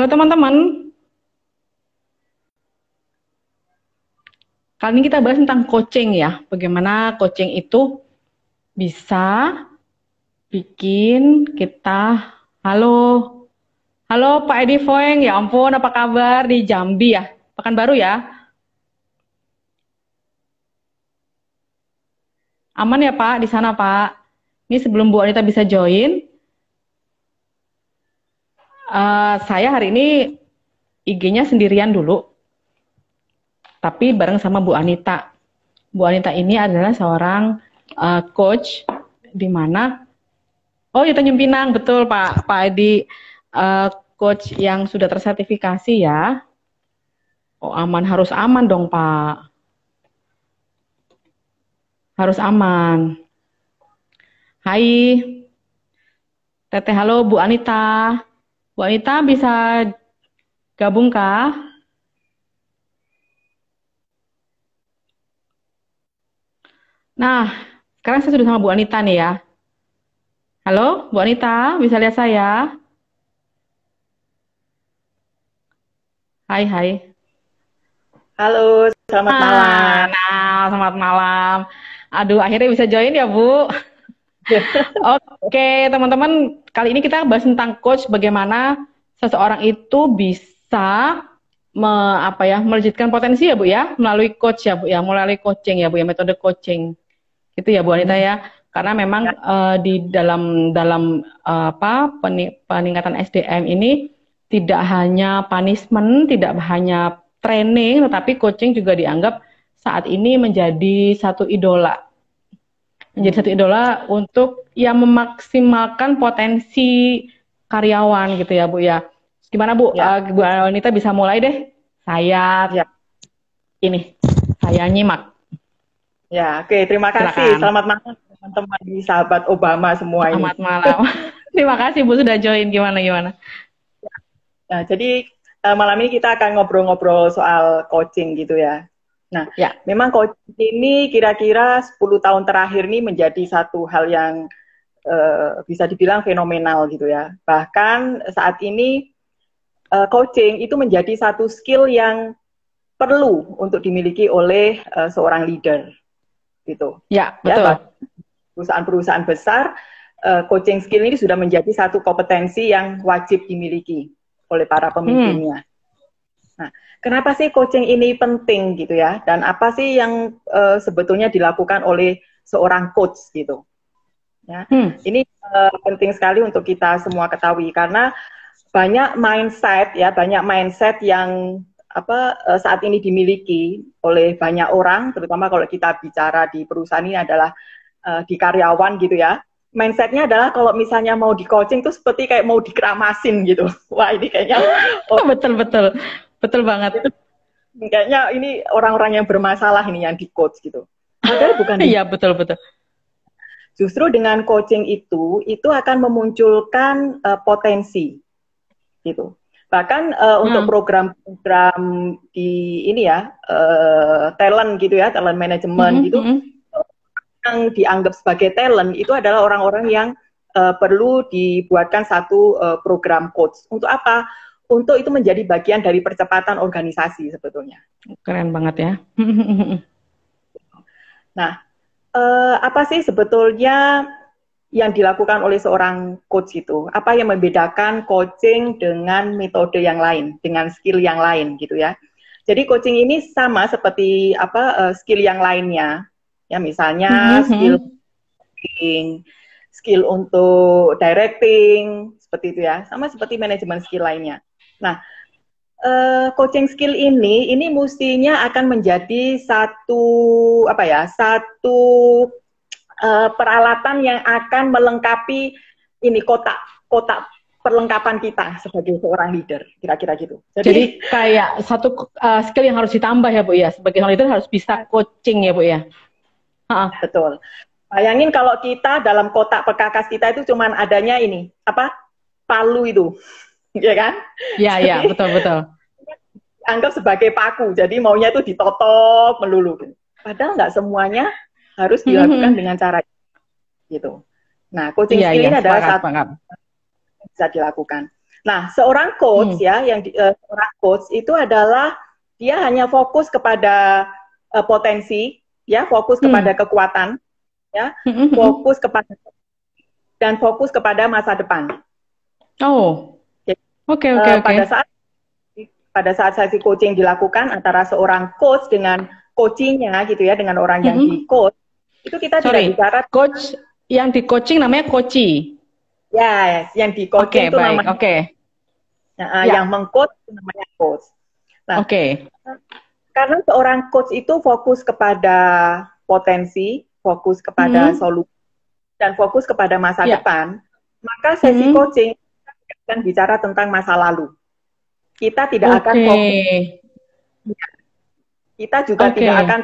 Halo teman-teman. Kali ini kita bahas tentang coaching ya. Bagaimana coaching itu bisa bikin kita halo. Halo Pak Edi Foeng, ya ampun apa kabar di Jambi ya? Pekanbaru ya? Aman ya Pak di sana Pak? Ini sebelum Bu Anita bisa join, uh, saya hari ini IG-nya sendirian dulu, tapi bareng sama Bu Anita. Bu Anita ini adalah seorang uh, coach di mana, oh ya Tanjung betul Pak Pak Edi, uh, coach yang sudah tersertifikasi ya. Oh aman, harus aman dong Pak. Harus aman. Hai, Teteh halo Bu Anita. Bu Anita bisa gabung kah? Nah, sekarang saya sudah sama Bu Anita nih ya. Halo, Bu Anita, bisa lihat saya? Hai, hai. Halo, selamat ah, malam. Nah, selamat malam. Aduh, akhirnya bisa join ya, Bu. Oke, teman-teman, kali ini kita bahas tentang coach bagaimana seseorang itu bisa me, apa ya, melejitkan potensi ya, Bu ya, melalui coach ya, Bu ya, melalui coaching ya, Bu ya, metode coaching. Gitu ya, Bu Anita ya. Karena memang ya. uh, di dalam dalam uh, apa peningkatan SDM ini tidak hanya punishment, tidak hanya training, tetapi coaching juga dianggap saat ini menjadi satu idola. Menjadi satu idola untuk yang memaksimalkan potensi karyawan gitu ya Bu ya. Gimana Bu? Ya. Uh, Bu Anita bisa mulai deh. Saya ya. ini, saya nyimak. Ya, oke. Terima kasih. Silakan. Selamat malam teman-teman di sahabat Obama semua Selamat ini. malam. Terima kasih Bu sudah join. Gimana gimana? Ya. Nah, jadi uh, malam ini kita akan ngobrol-ngobrol soal coaching gitu ya. Nah, ya. memang coaching ini kira-kira 10 tahun terakhir ini menjadi satu hal yang uh, bisa dibilang fenomenal gitu ya. Bahkan saat ini uh, coaching itu menjadi satu skill yang perlu untuk dimiliki oleh uh, seorang leader gitu. Ya, ya betul. Perusahaan-perusahaan besar uh, coaching skill ini sudah menjadi satu kompetensi yang wajib dimiliki oleh para pemimpinnya. Hmm. Nah, kenapa sih coaching ini penting gitu ya? Dan apa sih yang uh, sebetulnya dilakukan oleh seorang coach gitu? Ya, hmm. ini uh, penting sekali untuk kita semua ketahui karena banyak mindset ya, banyak mindset yang apa uh, saat ini dimiliki oleh banyak orang, terutama kalau kita bicara di perusahaan ini adalah uh, di karyawan gitu ya. Mindsetnya adalah kalau misalnya mau di coaching tuh seperti kayak mau dikeramasin gitu. Wah ini kayaknya oh, betul betul Betul banget. Kayaknya ini orang-orang yang bermasalah ini yang di coach gitu. Padahal bukan. Iya, betul betul. Justru dengan coaching itu itu akan memunculkan uh, potensi gitu. Bahkan uh, hmm. untuk program-program di ini ya, uh, talent gitu ya, talent management hmm, gitu. Hmm. Yang dianggap sebagai talent itu adalah orang-orang yang uh, perlu dibuatkan satu uh, program coach. Untuk apa? Untuk itu menjadi bagian dari percepatan organisasi sebetulnya. Keren banget ya. nah, eh, apa sih sebetulnya yang dilakukan oleh seorang coach itu? Apa yang membedakan coaching dengan metode yang lain, dengan skill yang lain gitu ya? Jadi coaching ini sama seperti apa uh, skill yang lainnya, ya misalnya mm -hmm. skill skill untuk directing seperti itu ya, sama seperti manajemen skill lainnya. Nah, uh, coaching skill ini ini mestinya akan menjadi satu apa ya satu uh, peralatan yang akan melengkapi ini kotak kotak perlengkapan kita sebagai seorang leader kira-kira gitu. Jadi, Jadi kayak satu uh, skill yang harus ditambah ya bu ya sebagai seorang leader harus bisa coaching ya bu ya. Ha, betul. Bayangin kalau kita dalam kotak perkakas kita itu cuman adanya ini apa palu itu ya kan? Iya, iya, betul, betul. Anggap sebagai paku, jadi maunya itu ditotok melulu. Padahal nggak semuanya harus dilakukan mm -hmm. dengan cara gitu. Nah, coaching yeah, skill yeah, ini adalah satu bisa dilakukan. Nah, seorang coach hmm. ya, yang di, uh, seorang coach itu adalah dia hanya fokus kepada uh, potensi, ya, fokus hmm. kepada kekuatan, ya, hmm, hmm. fokus kepada dan fokus kepada masa depan. Oh, oke oke oke. Pada saat pada saat sesi coaching dilakukan antara seorang coach dengan coachingnya gitu ya, dengan orang yang mm -hmm. di coach, itu kita Sorry, tidak bicara coach yang di coaching namanya coachi. Ya, yes, yang di coaching okay, itu baik, namanya. Oke. Okay. Nah, ya. yang mengcoach namanya coach. Nah, Oke. Okay. Karena seorang coach itu fokus kepada potensi, fokus kepada hmm. solusi, dan fokus kepada masa ya. depan, maka sesi hmm. coaching akan bicara tentang masa lalu. Kita tidak okay. akan fokus. Kita juga okay. tidak akan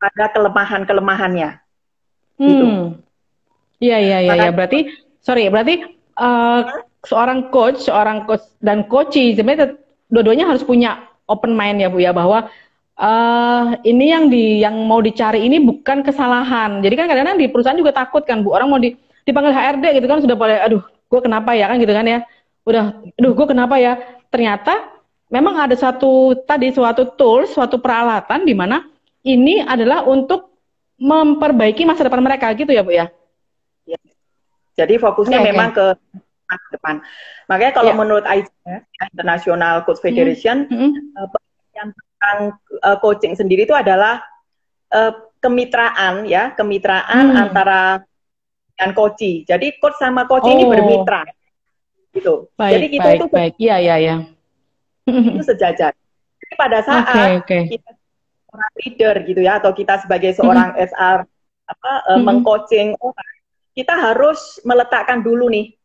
pada kelemahan-kelemahannya. Hmm. Gitu. Iya, iya, iya, ya. berarti sorry, berarti uh, seorang coach, seorang coach dan coachi sebenarnya dua-duanya harus punya open mind ya Bu ya bahwa uh, ini yang di yang mau dicari ini bukan kesalahan. Jadi kan kadang-kadang di perusahaan juga takut kan Bu orang mau di, dipanggil HRD gitu kan sudah boleh aduh gue kenapa ya kan gitu kan ya. Udah aduh gue kenapa ya. Ternyata memang ada satu tadi suatu tools, suatu peralatan di mana ini adalah untuk memperbaiki masa depan mereka gitu ya Bu ya. ya. Jadi fokusnya okay, memang okay. ke masa depan. Makanya kalau yeah. menurut ICF, International Coach Federation, mm -hmm. uh, tentang uh, coaching sendiri itu adalah uh, kemitraan ya, kemitraan mm. antara dengan coach. Jadi coach sama coach oh. ini bermitra. Gitu. Baik, Jadi kita baik, itu baik. Iya, iya, iya. Itu sejajar. Jadi pada saat okay, okay. kita seorang leader gitu ya atau kita sebagai seorang mm -hmm. SR apa uh, mm -hmm. mengcoaching orang, kita harus meletakkan dulu nih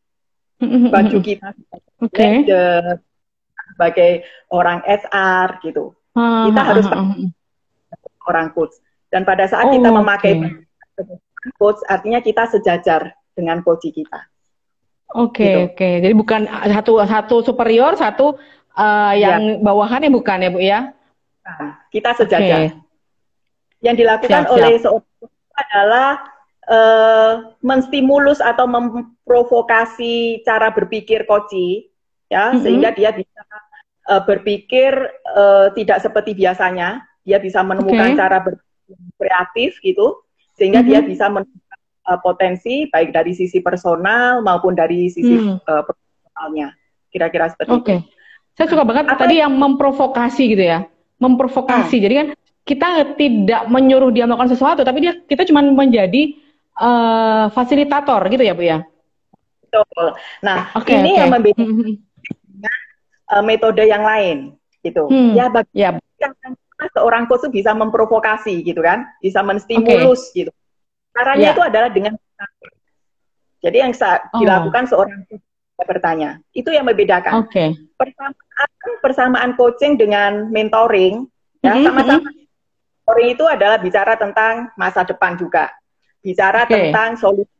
baju kita okay. sebagai orang SR gitu. Uh, kita uh, harus uh, uh, orang coach. Dan pada saat oh, kita memakai okay. coach, artinya kita sejajar dengan coach kita. Oke okay, gitu. oke. Okay. Jadi bukan satu satu superior, satu uh, yang ya. bawahannya bukan ya bu ya? Nah, kita sejajar. Okay. Yang dilakukan siap, oleh seorang adalah uh, menstimulus atau memprovokasi cara berpikir koci ya mm -hmm. sehingga dia bisa uh, berpikir uh, tidak seperti biasanya dia bisa menemukan okay. cara berpikir kreatif gitu sehingga mm -hmm. dia bisa menemukan uh, potensi baik dari sisi personal maupun dari sisi mm. uh, profesionalnya kira-kira seperti okay. itu. Saya suka banget Apa, tadi yang memprovokasi gitu ya, memprovokasi. Hmm. Jadi kan kita tidak menyuruh dia melakukan sesuatu, tapi dia kita cuma menjadi uh, fasilitator gitu ya Bu ya? Betul. Nah, okay, ini okay. yang membedakan mm -hmm. uh, metode yang lain gitu. Hmm. Ya bagi yeah. seorang coach bisa memprovokasi gitu kan, bisa menstimulus okay. gitu. Caranya yeah. itu adalah dengan jadi yang oh. dilakukan seorang bertanya. Itu yang membedakan. Okay. Persamaan persamaan coaching dengan mentoring ya mm-hmm. sama-sama. Mm -hmm. Mentoring itu adalah bicara tentang masa depan juga bicara okay. tentang solusi.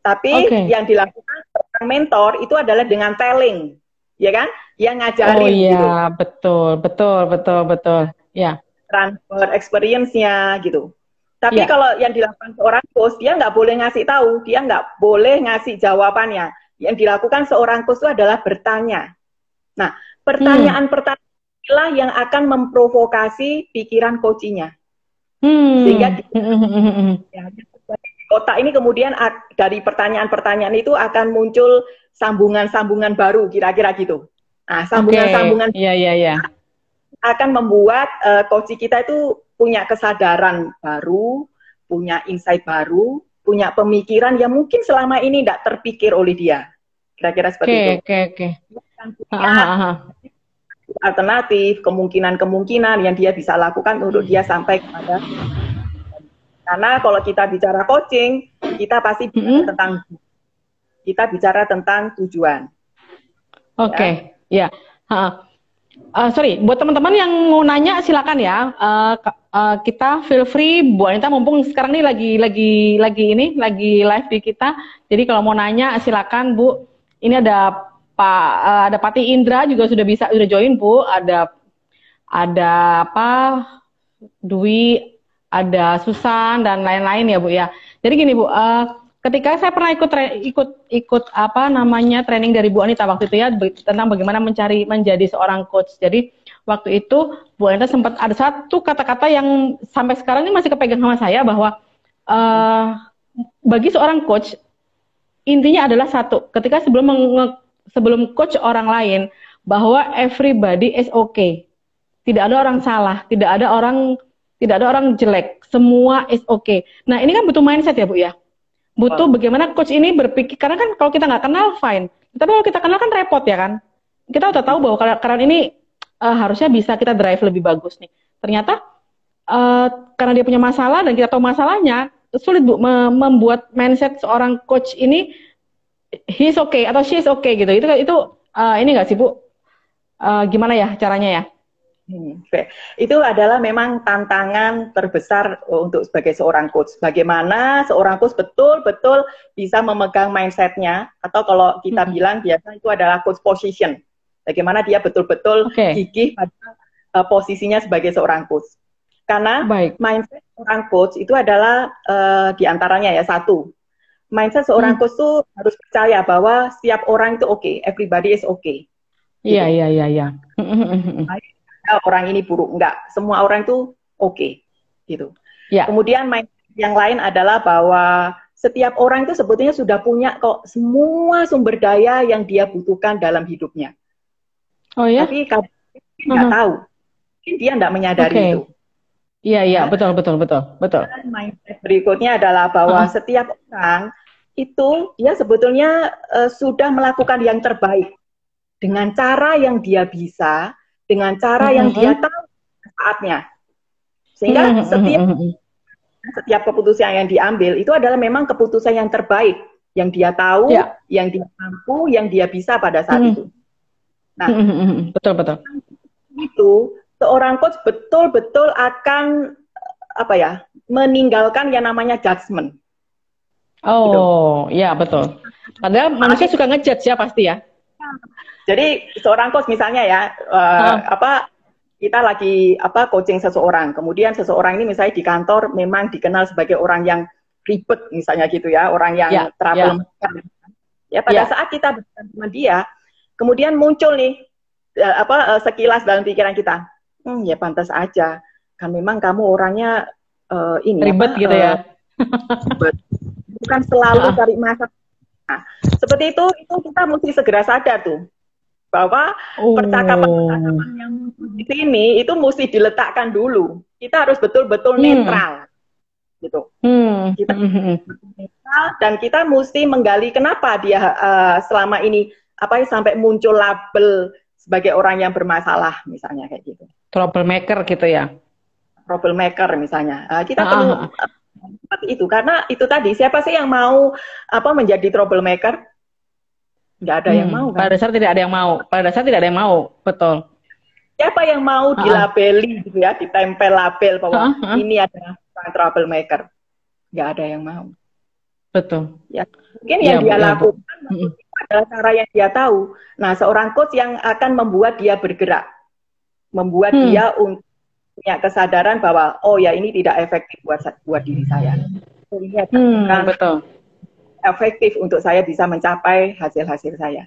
Tapi okay. yang dilakukan mentor itu adalah dengan telling, ya kan? Yang ngajarin. Oh iya, gitu. betul, betul, betul, betul. Ya. Transfer experience-nya gitu. Tapi ya. kalau yang dilakukan seorang coach, dia nggak boleh ngasih tahu, dia nggak boleh ngasih jawabannya. Yang dilakukan seorang coach itu adalah bertanya. Nah, pertanyaan-pertanyaan inilah yang akan memprovokasi pikiran coachingnya. Hmm. Sehingga ya, otak ini kemudian dari pertanyaan-pertanyaan itu akan muncul sambungan-sambungan baru kira-kira gitu. Nah, sambungan-sambungan okay. yeah, yeah, yeah. akan membuat uh, coach kita itu punya kesadaran baru, punya insight baru, punya pemikiran yang mungkin selama ini tidak terpikir oleh dia. Kira-kira seperti okay, itu. Oke, oke, oke. Alternatif, kemungkinan-kemungkinan yang dia bisa lakukan untuk dia sampai kepada karena kalau kita bicara coaching, kita pasti bicara mm -hmm. tentang kita bicara tentang tujuan. Oke, okay. ya. ya. Uh, sorry, buat teman-teman yang mau nanya silakan ya. Uh, uh, kita feel free, Bu Anita mumpung sekarang ini lagi lagi lagi ini lagi live di kita. Jadi kalau mau nanya silakan Bu. Ini ada Pak uh, ada Pati Indra juga sudah bisa sudah join Bu. Ada ada apa Dwi ada Susan dan lain-lain ya Bu ya. Jadi gini Bu, uh, ketika saya pernah ikut ikut ikut apa namanya training dari Bu Anita waktu itu ya tentang bagaimana mencari menjadi seorang coach. Jadi waktu itu Bu Anita sempat ada satu kata-kata yang sampai sekarang ini masih kepegang sama saya bahwa uh, bagi seorang coach intinya adalah satu. Ketika sebelum sebelum coach orang lain bahwa everybody is okay. Tidak ada orang salah, tidak ada orang tidak ada orang jelek, semua is okay. Nah ini kan butuh mindset ya Bu ya butuh bagaimana coach ini berpikir karena kan kalau kita nggak kenal fine. Tapi kalau kita kenal kan repot ya kan? Kita udah tahu bahwa karena ini uh, harusnya bisa kita drive lebih bagus nih. Ternyata uh, karena dia punya masalah dan kita tahu masalahnya sulit bu membuat mindset seorang coach ini he's okay atau she's okay gitu. Itu itu uh, ini nggak sih bu? Uh, gimana ya caranya ya Hmm, oke, itu adalah memang tantangan terbesar untuk sebagai seorang coach. Bagaimana seorang coach betul-betul bisa memegang mindsetnya, atau kalau kita hmm. bilang biasa itu adalah coach position. Bagaimana dia betul-betul okay. gigih pada uh, posisinya sebagai seorang coach. Karena Baik. mindset seorang coach itu adalah uh, di antaranya ya satu, mindset seorang hmm. coach itu harus percaya bahwa setiap orang itu oke, okay, everybody is okay. Iya, gitu. iya, iya, iya orang ini buruk. Enggak, semua orang itu oke. Okay, gitu. Ya. Kemudian main yang lain adalah bahwa setiap orang itu sebetulnya sudah punya kok semua sumber daya yang dia butuhkan dalam hidupnya. Oh ya? Tapi kadang nggak uh -huh. tahu. Mungkin dia nggak menyadari okay. itu. Iya, iya, nah, betul, betul, betul, betul. Dan mindset berikutnya adalah bahwa uh -huh. setiap orang itu dia sebetulnya uh, sudah melakukan yang terbaik dengan cara yang dia bisa dengan cara yang dia tahu saatnya. Sehingga mm -hmm. setiap setiap keputusan yang diambil itu adalah memang keputusan yang terbaik yang dia tahu, yeah. yang dia mampu, yang dia bisa pada saat mm -hmm. itu. Nah, betul betul. Itu seorang coach betul-betul akan apa ya meninggalkan yang namanya judgement. Oh, gitu. ya betul. Padahal manusia suka ngejudge ya pasti ya. Jadi seorang coach misalnya ya uh, apa kita lagi apa coaching seseorang, kemudian seseorang ini misalnya di kantor memang dikenal sebagai orang yang ribet misalnya gitu ya, orang yang yeah, trouble yeah. Ya pada yeah. saat kita bersama dia, kemudian muncul nih uh, apa uh, sekilas dalam pikiran kita, hmm, ya pantas aja, kan memang kamu orangnya uh, ini ribet apa, gitu ya. Bukan selalu cari masalah. Nah, seperti itu itu kita mesti segera sadar tuh bahwa oh. percakapan-percakapan yang di sini itu mesti diletakkan dulu. Kita harus betul-betul hmm. netral, gitu. Hmm. Kita hmm. hmm, hmm. netral dan kita mesti menggali kenapa dia uh, selama ini apa ya sampai muncul label sebagai orang yang bermasalah, misalnya kayak gitu. Troublemaker gitu ya? Troublemaker misalnya. Uh, kita ah. perlu uh, seperti itu karena itu tadi siapa sih yang mau apa menjadi troublemaker? Nggak ada hmm, yang mau kan? pada dasar tidak ada yang mau. Pada dasar tidak ada yang mau. Betul. Siapa yang mau uh-uh. dilabeli gitu ya? Ditempel label bahwa uh-huh. ini adalah troublemaker. Nggak ada yang mau. Betul. Ya mungkin ya, yang dia ya, lakukan uh-huh. adalah cara yang dia tahu. Nah seorang coach yang akan membuat dia bergerak. Membuat hmm. dia untuk punya kesadaran bahwa oh ya ini tidak efektif buat buat diri saya. Ini hmm, betul efektif untuk saya bisa mencapai hasil-hasil saya.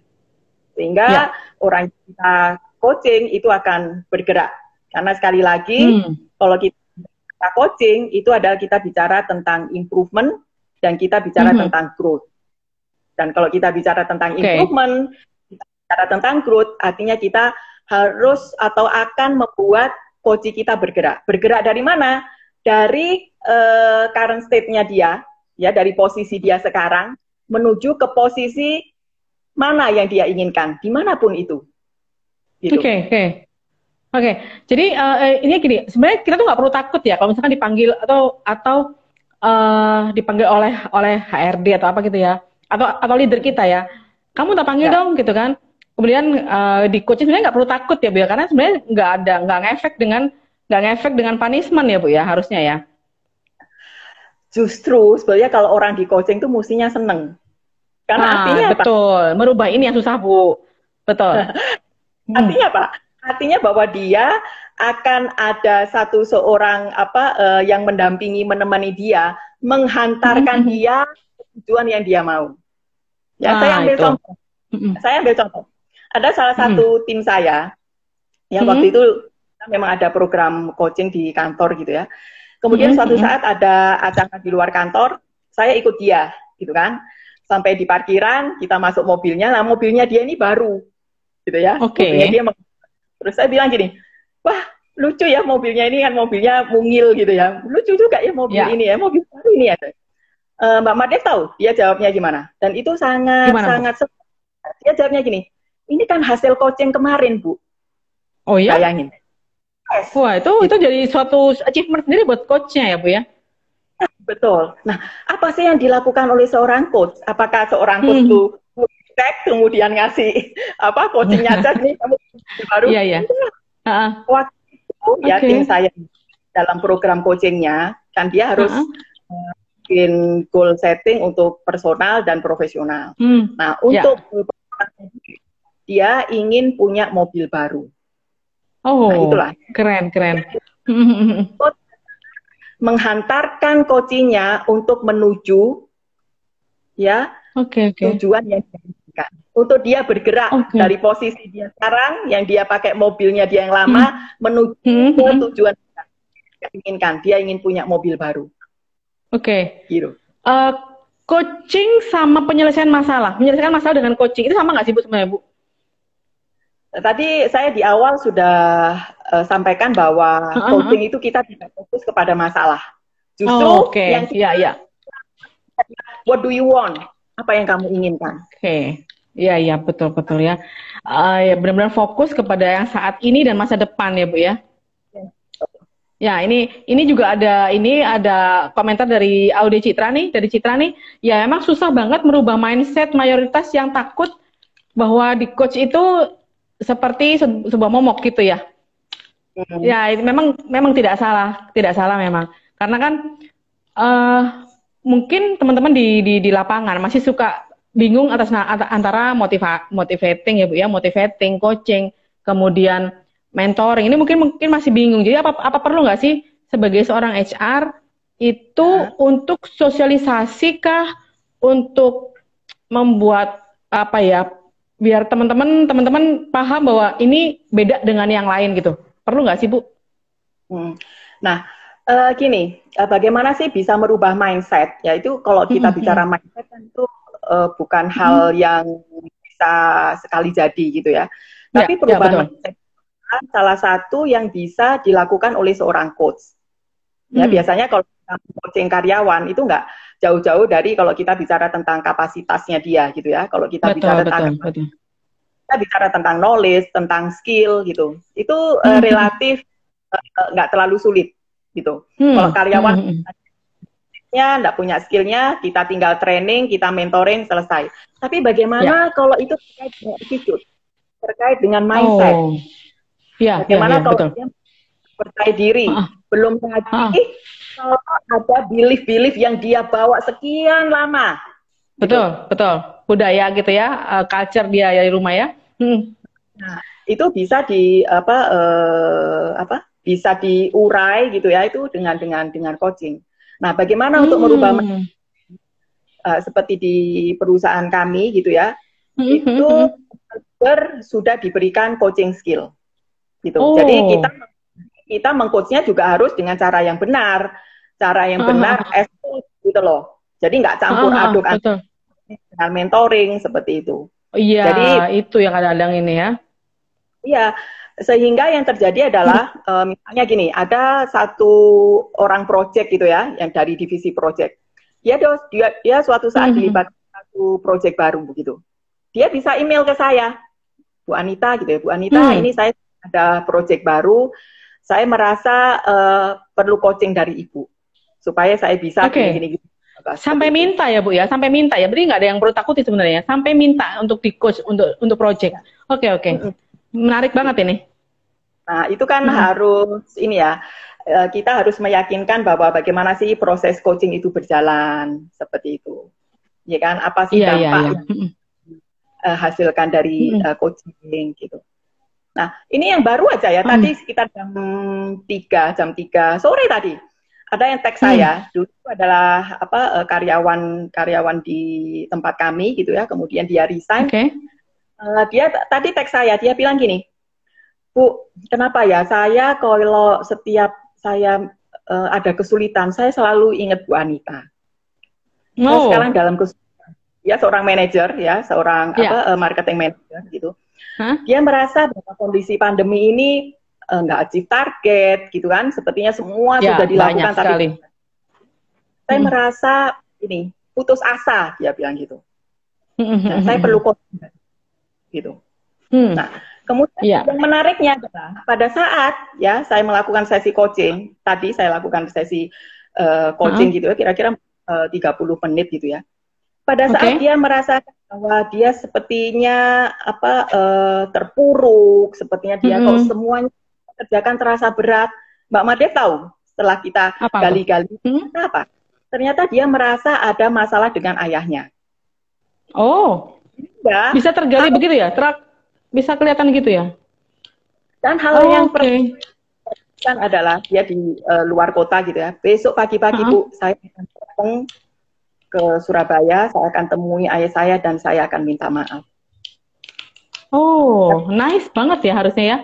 Sehingga ya. orang kita coaching itu akan bergerak. Karena sekali lagi, hmm. kalau kita coaching itu adalah kita bicara tentang improvement dan kita bicara hmm. tentang growth. Dan kalau kita bicara tentang okay. improvement, kita bicara tentang growth, artinya kita harus atau akan membuat coach kita bergerak. Bergerak dari mana? Dari uh, current state-nya dia, ya dari posisi dia sekarang menuju ke posisi mana yang dia inginkan, di mana pun itu. Gitu. Oke, gitu. oke. Okay, Oke, okay. jadi uh, ini gini, sebenarnya kita tuh nggak perlu takut ya kalau misalkan dipanggil atau atau uh, dipanggil oleh oleh HRD atau apa gitu ya, atau atau leader kita ya, kamu tak panggil ya. dong gitu kan. Kemudian uh, di coaching sebenarnya nggak perlu takut ya bu ya, karena sebenarnya nggak ada nggak ngefek dengan nggak ngefek dengan punishment ya bu ya harusnya ya justru sebenarnya kalau orang di coaching itu mestinya seneng. Karena ah, artinya betul. apa? Merubah ini yang susah, Bu. Betul. artinya apa? Artinya bahwa dia akan ada satu seorang apa uh, yang mendampingi menemani dia, menghantarkan hmm. dia tujuan yang dia mau. Ya, Ah, saya ambil itu. contoh. Mm-mm. Saya ambil contoh. Ada salah satu tim saya yang Mm-mm. waktu itu memang ada program coaching di kantor gitu ya. Kemudian Mm-mm, suatu mm-mm. saat ada acara di luar kantor, saya ikut dia gitu kan. Sampai di parkiran, kita masuk mobilnya, nah mobilnya dia ini baru gitu ya. Oke. Mobilnya dia meng- Terus saya bilang gini, wah lucu ya mobilnya ini kan mobilnya mungil gitu ya. Lucu juga ya mobil Ya. ini ya, mobil baru ini ya. Eh, Mbak Mades tahu dia jawabnya gimana? Dan itu sangat Gimana, Bu? sangat se- dia jawabnya gini, ini kan hasil coaching kemarin Bu, Oh ya? bayangin. Yes, Wah, itu itu jadi suatu achievement sendiri buat coachnya ya, Bu ya? betul. Nah, apa sih yang dilakukan oleh seorang coach? Apakah seorang coach Hmm. itu cek kemudian ngasih apa coachingnya aja nih kamu baru? Iya, iya. Waktu itu ya Oke. tim saya dalam program coachingnya kan dia harus Heeh. eh, bikin goal setting untuk personal dan profesional. Hmm. Nah, Ya. untuk dia ingin punya mobil baru. Oh, Nah, itulah. keren, keren. Hmm. Menghantarkan coachingnya untuk menuju ya Oke, oke. tujuan yang diinginkan. Untuk dia bergerak Oke. dari posisi dia sekarang, yang dia pakai mobilnya dia yang lama, menuju Hmm, ke hmm. tujuan yang dia inginkan. Dia ingin punya mobil baru. Oke. Gitu. Eh, coaching sama penyelesaian masalah. Menyelesaikan masalah dengan coaching itu sama nggak sih Bu sebenarnya Bu? Tadi saya di awal sudah eh, sampaikan bahwa Uh-uh. coaching itu kita tidak fokus kepada masalah. Justru Oh, oke. yang Iya, iya. what do you want? Apa yang kamu inginkan? Oke. Iya, iya, betul, betul ya. Eh, ya benar-benar fokus kepada yang saat ini dan masa depan ya, Bu ya. Ya, ini ini juga ada ini ada komentar dari Audi Citra nih, dari Citra nih. Ya, emang susah banget merubah mindset mayoritas yang takut bahwa di coach itu seperti se- sebuah momok gitu ya. Hmm. Ya, itu memang memang tidak salah, tidak salah memang. Karena kan eh mungkin teman-teman di, di di lapangan masih suka bingung atas antara motiva motivating ya Bu ya, motivating, coaching, kemudian mentoring. Ini mungkin mungkin masih bingung. Jadi apa apa perlu nggak sih sebagai seorang HR itu untuk sosialisasi kah untuk membuat apa ya biar teman-teman teman-teman paham bahwa ini beda dengan yang lain gitu. Perlu nggak sih Bu? Hmm. Nah, eh, gini, eh, bagaimana sih bisa merubah mindset? Yaitu kalau kita Mhm. bicara mindset kan itu eh, bukan hal yang bisa sekali jadi gitu ya. Tapi Ya, ya, perubahan betul. mindset salah satu yang bisa dilakukan oleh seorang coach. Ya, Hmm. biasanya kalau coaching karyawan itu nggak jauh-jauh dari kalau kita bicara tentang kapasitasnya dia gitu ya. Kalau kita Betul, bicara betul, tentang betul. kita bicara tentang knowledge, tentang skill gitu. Itu eh, Mhm. relatif eh, nggak terlalu sulit gitu. Hmm, Kalau karyawan hmm, hmm. nya nggak punya skillnya, kita tinggal training, kita mentoring, selesai. Tapi bagaimana kalau itu terkait dengan attitude, terkait dengan mindset? Oh. Ya, ya, Bagaimana ya, kalau betul. dia percaya diri, Ah. belum lagi Ah. Kalau ada belief-belief yang dia bawa sekian lama. Betul, betul. Budaya gitu ya, eh, culture dia dari rumah ya. Hmm. Nah, itu bisa di apa eh, apa? Bisa diurai gitu ya itu dengan dengan dengan coaching. Nah, bagaimana untuk merubah Hmm. eh, seperti di perusahaan kami gitu ya? Hmm, itu hmm, hmm. ber- sudah diberikan coaching skill gitu. Oh. Jadi kita kita mengcoachnya juga harus dengan cara yang benar, cara yang Ah, benar, ah, as coach gitu loh. Jadi nggak campur Ah, ah, aduk betul. dengan mentoring seperti itu. Iya, Jadi- itu yang kadang-kadang ini ya. Iya, sehingga yang terjadi adalah eh, misalnya gini, ada satu orang project gitu ya, yang dari divisi project. Dia dos- dia, dia suatu saat Mhm. dilibatkan satu project baru begitu. Dia bisa email ke saya, Bu Anita gitu ya, Bu Anita, Hmm. ini saya ada project baru, saya merasa eh, perlu coaching dari Ibu supaya saya bisa Oke. gini-gini. Sampai minta ya Bu ya, sampai minta ya. Berarti nggak ada yang perlu takuti sebenarnya. Sampai minta untuk di coach untuk untuk project. Oke oke, Mm-mm. menarik banget ini. Nah, itu kan Mhm. harus ini ya, eh, kita harus meyakinkan bahwa bagaimana sih proses coaching itu berjalan seperti itu. Ya kan, apa sih Iya iya dampak iya. yang Mm-mm. eh, hasilkan dari eh, coaching gitu. Nah, ini yang baru aja ya, Hmm. tadi sekitar jam 3, jam 3 sore tadi. Ada yang teks saya dulu itu adalah apa eh, karyawan karyawan di tempat kami gitu ya kemudian dia resign Oke. Eh, dia tadi teks saya dia bilang gini bu kenapa ya saya kalau setiap saya eh, ada kesulitan saya selalu ingat bu Anita Saya Oh. sekarang dalam kesulitan dia seorang manajer ya seorang Ya. apa eh, marketing manager gitu Hah? dia merasa bahwa kondisi pandemi ini nggak achieve target gitu kan sepertinya semua Ya, sudah dilakukan banyak tapi sekali. saya Hmm. merasa ini putus asa dia bilang gitu Hmm, Nah, saya perlu coaching gitu Hmm. Nah, kemudian Iya. yang menariknya adalah pada saat ya saya melakukan sesi coaching, tadi saya lakukan sesi eh, coaching gitu ya, kira-kira eh, 30 menit gitu ya. Pada saat dia merasakan bahwa dia sepertinya apa eh, terpuruk, sepertinya dia Mm-mm. kok semuanya kerjakan terasa berat. Mbak Madev tahu setelah kita gali-gali Hmm? apa? Ternyata dia merasa ada masalah dengan ayahnya. Oh, Ya, bisa tergali begitu ya? Terak, bisa kelihatan gitu ya? dan hal Oh, yang Oke. kan adalah dia di eh, luar kota gitu ya. Besok pagi-pagi Uh-uh. Bu, saya akan datang ke Surabaya, saya akan temui ayah saya dan saya akan minta maaf. Oh, nice banget ya harusnya ya.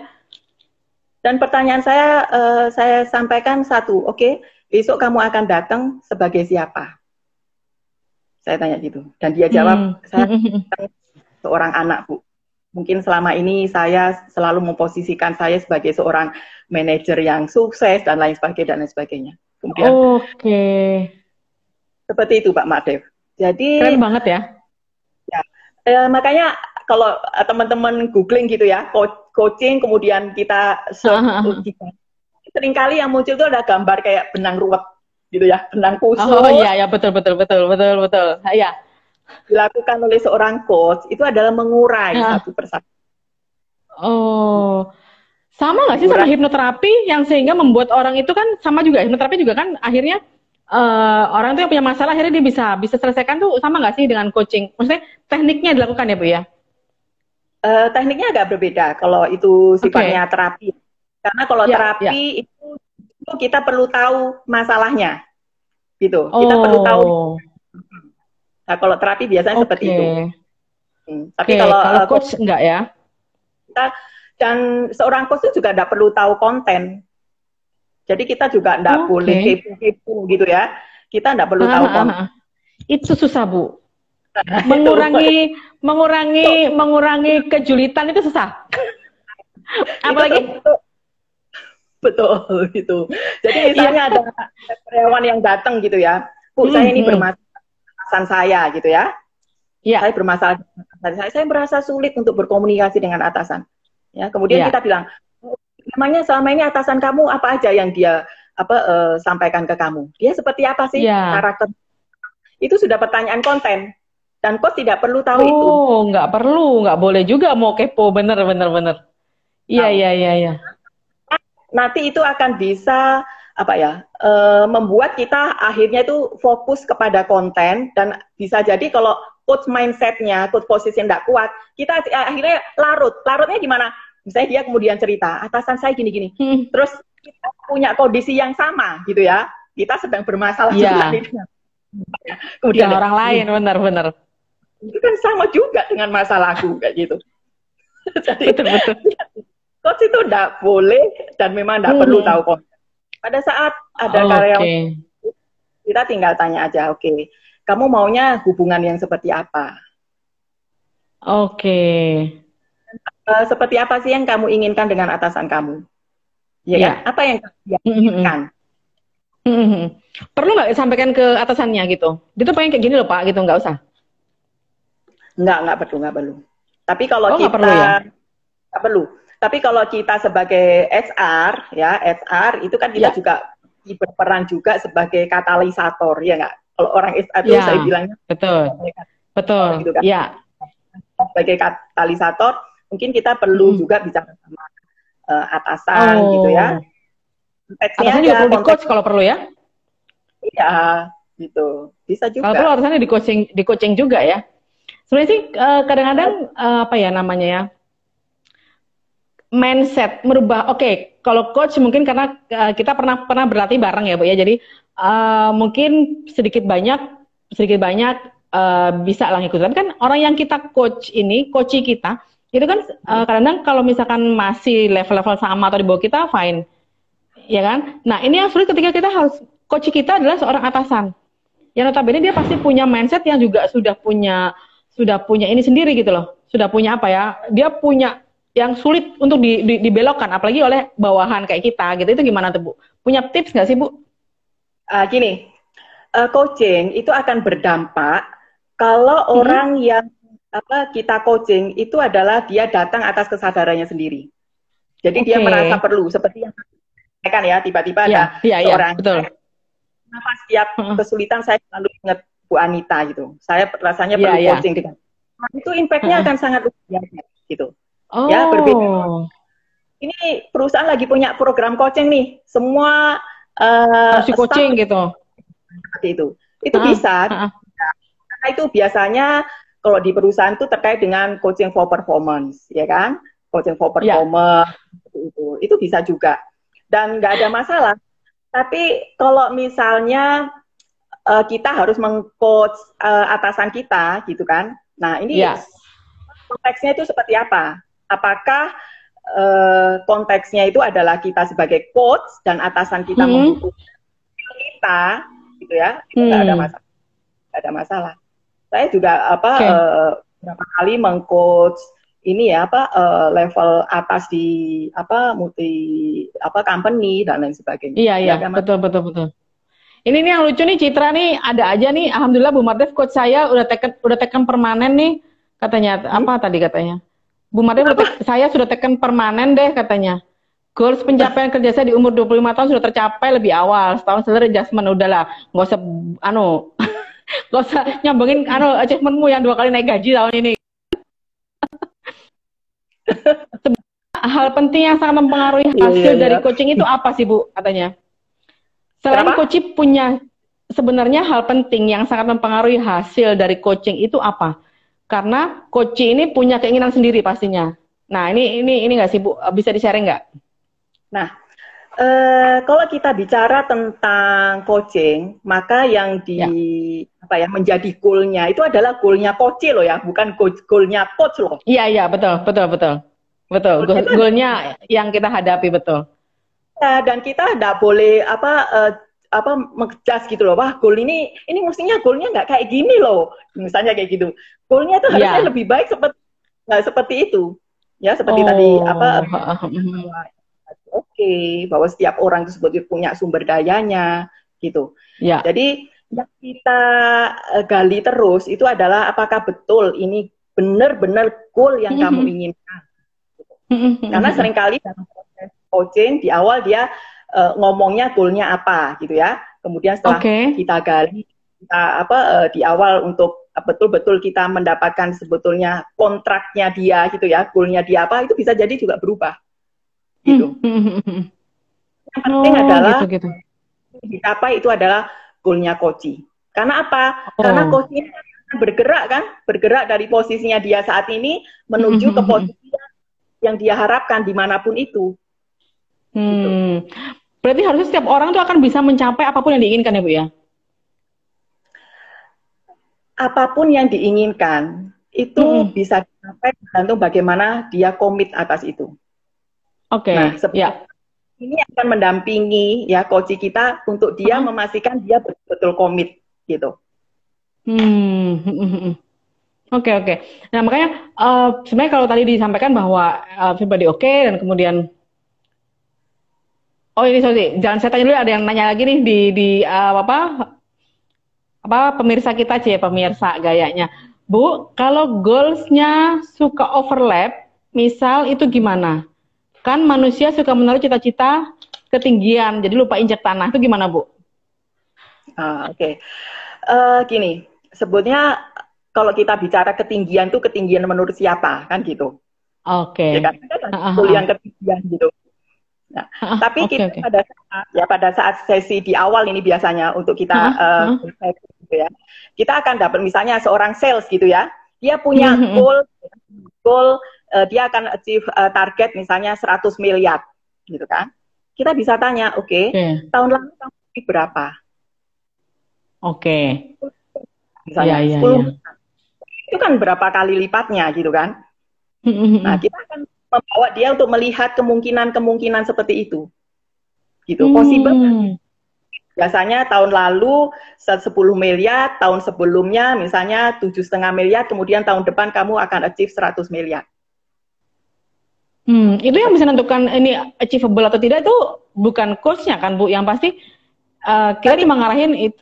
Dan pertanyaan saya eh, saya sampaikan satu, oke, besok kamu akan datang sebagai siapa? Saya tanya gitu. Dan dia jawab, Hmm. saya seorang anak, Bu. Mungkin selama ini saya selalu memposisikan saya sebagai seorang manajer yang sukses dan lain sebagainya dan lain sebagainya. Kemudian Oke, seperti itu Pak Madev. Jadi keren banget ya. Eh, makanya kalau eh, teman-teman googling gitu ya, co- coaching kemudian kita oh, sering kali yang muncul itu ada gambar kayak benang ruwet gitu ya, benang khusus Oh iya ya betul betul betul betul betul. Iya. dilakukan oleh seorang coach itu adalah mengurai Ah. satu persatu. Oh. Sama nggak sih sama hipnoterapi yang sehingga membuat orang itu kan sama juga hipnoterapi juga kan akhirnya eh, orang tuh yang punya masalah akhirnya dia bisa bisa selesaikan tuh sama nggak sih dengan coaching? Maksudnya tekniknya dilakukan ya bu ya? Eh, tekniknya agak berbeda kalau itu sifatnya terapi. Karena kalau Ya, terapi itu, itu kita perlu tahu masalahnya, gitu. Kita perlu tahu. Oh. Nah, kalau terapi biasanya Oke. seperti itu. Hmm, Tapi Oke, kalau, kalau eh, coach enggak ya? kita dan seorang coach itu juga tidak perlu tahu konten. Jadi kita juga tidak Oke. boleh kepo-kepo gitu ya. Kita tidak perlu tahu Ah, ah, konten. ah. Itu susah bu. Mengurangi mengurangi mengurangi kejulitan itu susah. Apalagi Itu- betul gitu. Jadi misalnya ada karyawan yang datang gitu ya, Bu, saya ini Hmm, hmm. bermasalah atasan saya gitu ya. ya. Saya bermasalah dengan atasan saya. Saya merasa sulit untuk berkomunikasi dengan atasan. Ya, kemudian Iya. kita bilang, "Oh, memangnya selama ini atasan kamu apa aja yang dia apa eh, sampaikan ke kamu? Dia seperti apa sih Iya. karakter? Itu sudah pertanyaan konten. Dan coach tidak perlu tahu itu. Oh, nggak perlu, nggak boleh juga mau kepo, bener, bener, bener. Iya, iya, iya, iya. nanti itu akan bisa apa ya eh, membuat kita akhirnya itu fokus kepada konten dan bisa jadi kalau coach mindsetnya, coach posisi tidak kuat, kita akhirnya larut. Larutnya gimana? Misalnya dia kemudian cerita, atasan saya gini-gini. Hmm. Terus kita punya kondisi yang sama gitu ya. Kita sedang bermasalah Iya. juga. Kemudian Dengan orang lain, bener. Itu kan sama juga dengan masalahku kayak gitu. Jadi Betul, betul. coach itu tidak boleh dan memang tidak Hmm. perlu tahu konten. Pada saat ada Oke. karyawan kita tinggal tanya aja, oke, kamu maunya hubungan yang seperti apa? Oke. Eh, seperti apa sih yang kamu inginkan dengan atasan kamu? Ya, Iya. kan? apa yang kamu Hmm, inginkan? hmm, hmm. Perlu nggak sampaikan ke atasannya gitu? Dia tuh pengen kayak gini loh Pak, gitu nggak usah. Enggak, enggak perlu, enggak perlu. Tapi kalau Oh, kita perlu ya? nggak perlu. Tapi kalau kita sebagai HR, ya HR itu kan kita Ya. juga berperan juga sebagai katalisator, ya enggak? Kalau orang HR itu Ya. saya bilangnya Betul, betul. Gitu kan? Ya, sebagai katalisator, mungkin kita perlu Hmm. juga bicara sama eh, atasan Oh. gitu ya. Konteksnya atasannya juga perlu di coach kalau perlu ya. iya, gitu. Bisa juga. Kalau perlu atasannya di coaching, di coaching juga ya. Sebenarnya sih eh, kadang-kadang eh, apa ya namanya ya, mindset merubah oke okay, kalau coach mungkin karena uh, kita pernah pernah berlatih bareng ya bu ya. Jadi uh, mungkin sedikit banyak sedikit banyak uh, bisa lah ikut tapi kan orang yang kita coach ini coachi kita itu kan uh, kadang kalau misalkan masih level-level sama atau di bawah kita fine. Ya kan? Nah ini yang sulit ketika kita harus coach kita adalah seorang atasan. Yang notabene dia pasti punya mindset yang juga sudah punya sudah punya ini sendiri gitu loh sudah punya apa ya dia punya yang sulit untuk di, di, dibelokkan, apalagi oleh bawahan kayak kita gitu. Itu gimana tuh Bu? Punya tips nggak sih Bu? Uh, gini, uh, coaching itu akan berdampak kalau hmm. orang yang apa kita coaching itu adalah dia datang atas kesadarannya sendiri. Jadi okay. dia merasa perlu seperti yang kan ya tiba-tiba ya, ada ya, seorang betul. kenapa setiap hmm. kesulitan saya selalu ingat Bu Anita gitu. Saya rasanya perlu ya, coaching dengan. Nah, itu impactnya akan sangat luar biasa gitu. Oh. Ya, berbeda. Ini perusahaan lagi punya program coaching nih. Semua uh, coaching gitu. Seperti itu. Itu uh, bisa. Uh, Karena itu biasanya kalau di perusahaan itu terkait dengan coaching for performance, ya kan? Coaching for ya. performance yeah. itu. Itu bisa juga. Dan nggak ada masalah. Tapi kalau misalnya uh, kita harus mengcoach uh, atasan kita gitu kan. Nah, ini yes. konteksnya itu seperti apa? apakah uh, konteksnya itu adalah kita sebagai coach dan atasan kita hmm. kita gitu ya itu hmm. ada masalah gak ada masalah saya juga apa okay. uh, eh, berapa kali mengcoach ini ya apa uh, level atas di apa multi apa company dan lain sebagainya. Iya iya betul betul betul. Ini nih yang lucu nih Citra nih ada aja nih alhamdulillah Bu Mardev coach saya udah teken udah teken permanen nih katanya hmm? apa tadi katanya Bu Martin, saya sudah tekan permanen deh katanya. Goals pencapaian kerja saya di umur 25 tahun sudah tercapai lebih awal. Setahun setelah adjustment udahlah, nggak usah anu, nggak usah nyambungin anu achievementmu yang dua kali naik gaji tahun ini. Hal penting yang sangat mempengaruhi iya, hasil iya, iya. dari coaching itu apa sih Bu katanya? Selain Kenapa? coaching punya sebenarnya hal penting yang sangat mempengaruhi hasil dari coaching itu apa? karena coach ini punya keinginan sendiri pastinya. Nah ini ini ini nggak sih bu bisa di share nggak? Nah eh, kalau kita bicara tentang coaching maka yang di ya. apa ya menjadi goalnya itu adalah goalnya coach loh ya bukan goalnya coach loh. Iya iya betul betul betul betul goalnya yang kita hadapi betul. Ya, dan kita tidak boleh apa uh, apa mengejas gitu loh. Wah gol ini ini mestinya golnya nggak kayak gini loh. Misalnya kayak gitu. Golnya tuh harusnya yeah. lebih baik seperti nggak seperti itu. Ya seperti oh. tadi apa oke okay, bahwa setiap orang itu sebetulnya punya sumber dayanya gitu. Yeah. jadi yang kita uh, gali terus itu adalah apakah betul ini benar-benar goal yang kamu inginkan. Karena sering kali dalam coaching di awal dia uh, ngomongnya goalnya apa gitu ya. Kemudian setelah okay. kita gali kita apa uh, di awal untuk betul-betul kita mendapatkan sebetulnya kontraknya dia gitu ya, goalnya dia apa itu bisa jadi juga berubah gitu. Hmm. Yang penting oh, adalah gitu, gitu. dicapai itu adalah goalnya koci. Karena apa? Oh. Karena coachnya bergerak kan, bergerak dari posisinya dia saat ini menuju ke posisi yang dia harapkan di mana pun itu. Gitu. Hmm. Gitu. Berarti harusnya setiap orang tuh akan bisa mencapai apa pun yang diinginkan ya Bu ya? Apa pun yang diinginkan itu hmm. bisa dicapai tergantung bagaimana dia komit atas itu. Oke. Okay. Nah, ya. ini akan mendampingi ya coach kita untuk dia hmm. memastikan dia betul-betul komit gitu. Hmm. Oke okay, oke. Okay. Nah makanya uh, sebenarnya kalau tadi disampaikan bahwa uh, everybody oke okay, dan kemudian Oh ini sorry, jangan saya tanya dulu ada yang nanya lagi nih di di uh, apa apa pemirsa kita sih pemirsa gayanya. Bu, kalau goalsnya suka overlap, misal itu gimana? Kan manusia suka menaruh cita-cita ketinggian, jadi lupa injak tanah. Itu gimana, Bu? Uh, Oke, okay. uh, eh, gini, sebutnya kalau kita bicara ketinggian tuh ketinggian menurut siapa, kan gitu. Oke. Okay. Ya kan, kan ketinggian gitu. Nah, uh, tapi okay, kita okay. pada saat ya pada saat sesi di awal ini biasanya untuk kita uh, uh, gitu ya, kita akan dapat misalnya seorang sales gitu ya, dia punya uh, goal goal uh, dia akan achieve uh, target misalnya 100 miliar, gitu kan? Kita bisa tanya, oke, okay, okay. tahun lalu kamu berapa? Oke. Okay. Misalnya ya, ya, 10 ya. itu kan berapa kali lipatnya gitu kan? Nah, kita akan membawa dia untuk melihat kemungkinan-kemungkinan seperti itu. Gitu, hmm. possible. Biasanya tahun lalu 10 miliar, tahun sebelumnya misalnya tujuh setengah miliar, kemudian tahun depan kamu akan achieve 100 miliar. Hmm, itu yang bisa menentukan ini achievable atau tidak itu bukan coachnya kan Bu, yang pasti uh, kita cuma ngarahin itu,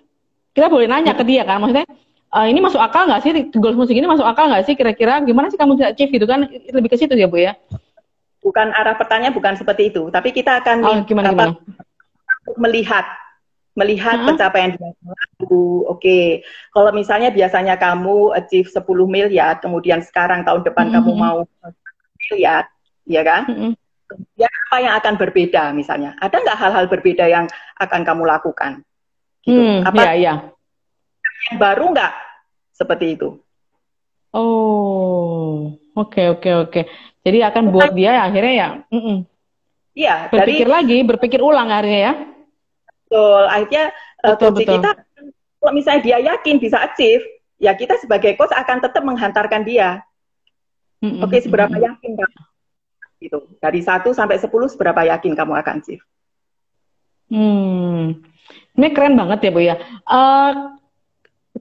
kita boleh nanya ke dia kan, maksudnya uh, ini masuk akal nggak sih goals musik ini masuk akal nggak sih kira-kira gimana sih kamu bisa achieve gitu kan lebih ke situ ya Bu ya? Bukan arah pertanyaan bukan seperti itu, tapi kita akan oh, gimana, apa, gimana? melihat melihat hmm? pencapaian dia Oke, okay. kalau misalnya biasanya kamu achieve 10 miliar, kemudian sekarang tahun depan hmm. kamu mau miliar, ya kan? Hmm. Ya apa yang akan berbeda misalnya? Ada nggak hal-hal berbeda yang akan kamu lakukan? Gitu. Hmm, apa ya, ya. yang baru nggak seperti itu? Oh, oke okay, oke okay, oke. Okay. Jadi akan buat dia akhirnya ya. Iya. Berpikir dari, lagi, berpikir ulang akhirnya ya. Betul. Akhirnya uh, betul, coach betul. kita kalau misalnya dia yakin bisa achieve, ya kita sebagai coach akan tetap menghantarkan dia. Mm -hmm. Oke, seberapa yakin kamu? Gitu. Dari 1 sampai 10 seberapa yakin kamu akan achieve? Hmm. Ini keren banget ya, Bu ya. Uh,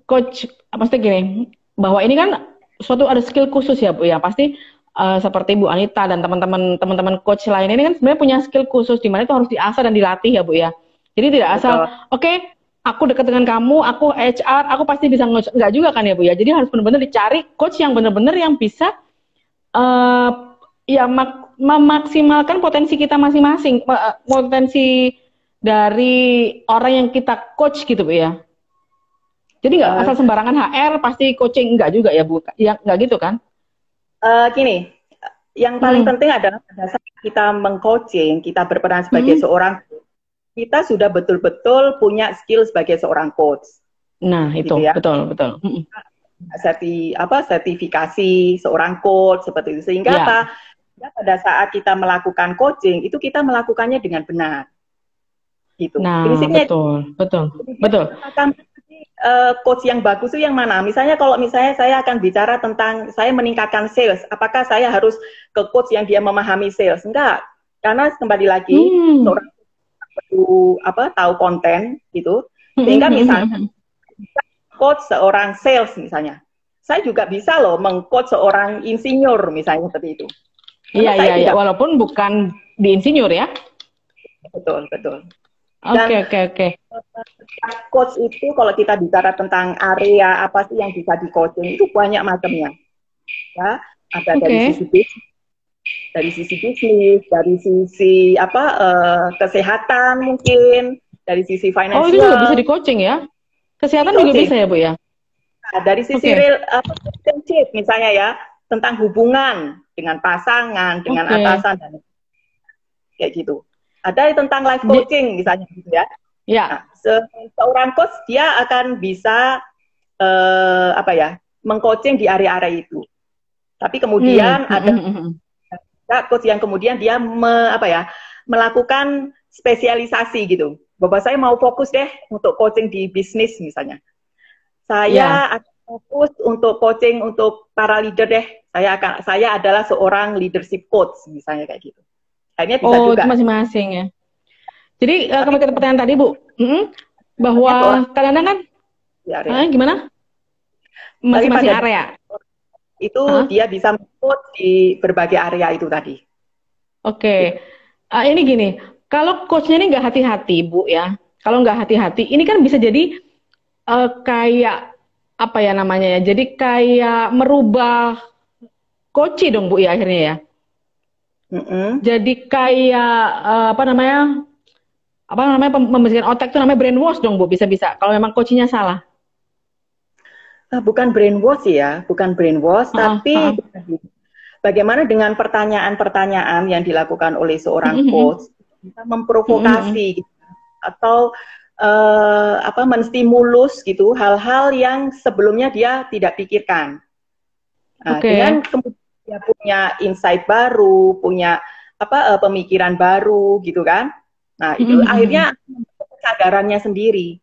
coach apa sih gini, bahwa ini kan suatu ada skill khusus ya, Bu ya. Pasti uh, seperti Bu Anita dan teman-teman teman-teman coach lain ini kan sebenarnya punya skill khusus di mana itu harus diasah dan dilatih ya, Bu ya. Jadi tidak asal, oke, okay, aku dekat dengan kamu, aku HR, aku pasti bisa nggak juga kan ya bu ya. Jadi harus benar-benar dicari coach yang benar-benar yang bisa uh, ya mak memaksimalkan potensi kita masing-masing, potensi dari orang yang kita coach gitu bu ya. Jadi nggak asal sembarangan HR pasti coaching nggak juga ya bu, ya nggak gitu kan? Uh, gini, yang paling hmm. penting adalah pada saat kita mengcoaching, kita berperan sebagai hmm. seorang kita sudah betul-betul punya skill sebagai seorang coach. Nah, gitu itu ya. betul, betul. Serti apa sertifikasi seorang coach seperti itu sehingga ya. apa? Ya, pada saat kita melakukan coaching itu kita melakukannya dengan benar. Gitu. Nah, Prinsipnya betul, betul, betul. Akan uh, coach yang bagus itu yang mana? Misalnya kalau misalnya saya akan bicara tentang saya meningkatkan sales, apakah saya harus ke coach yang dia memahami sales? Enggak. Karena kembali lagi hmm. seorang perlu apa tahu konten gitu sehingga misalnya coach seorang sales misalnya saya juga bisa loh mengcoach seorang insinyur misalnya seperti itu iya iya iya walaupun bukan di insinyur ya betul betul Oke oke oke. Coach itu kalau kita bicara tentang area apa sih yang bisa di coaching itu banyak macamnya. Ya, ada okay. dari sisi bisnis, dari sisi bisnis, dari sisi apa uh, kesehatan mungkin, dari sisi finansial. Oh itu juga bisa di coaching ya? Kesehatan juga bisa ya bu ya? Nah, dari sisi okay. real uh, relationship misalnya ya tentang hubungan dengan pasangan, dengan okay. atasan dan kayak gitu. Ada tentang life coaching di, misalnya gitu ya. Ya. Nah, se seorang coach dia akan bisa uh, apa ya mengcoaching di area-area itu. Tapi kemudian hmm. ada hmm, hmm, hmm coach yang kemudian dia me, apa ya melakukan spesialisasi gitu. Bapak saya mau fokus deh untuk coaching di bisnis misalnya. Saya yeah. akan fokus untuk coaching untuk para leader deh. Saya akan saya adalah seorang leadership coach misalnya kayak gitu. Akhirnya bisa oh, juga. masing-masing ya. Jadi uh, kembali ke pertanyaan tadi Bu, mm -hmm, bahwa kadang-kadang kan ya, uh, gimana? Masing-masing area itu huh? dia bisa mengikut di berbagai area itu tadi. Oke, okay. uh, ini gini, kalau coachnya ini nggak hati-hati bu ya, kalau nggak hati-hati, ini kan bisa jadi uh, kayak apa ya namanya ya, jadi kayak merubah coach dong bu ya akhirnya ya. Mm -hmm. Jadi kayak uh, apa namanya, apa namanya membersihkan otak itu namanya brainwash dong bu, bisa-bisa. Kalau memang coachnya salah. Uh, bukan brainwash ya, bukan brainwash, uh, tapi uh. bagaimana dengan pertanyaan-pertanyaan yang dilakukan oleh seorang mm -hmm. coach bisa memprovokasi mm -hmm. atau uh, apa menstimulus gitu hal-hal yang sebelumnya dia tidak pikirkan. Nah, okay. dengan dia punya insight baru, punya apa uh, pemikiran baru gitu kan. Nah, itu mm -hmm. akhirnya kesadarannya sendiri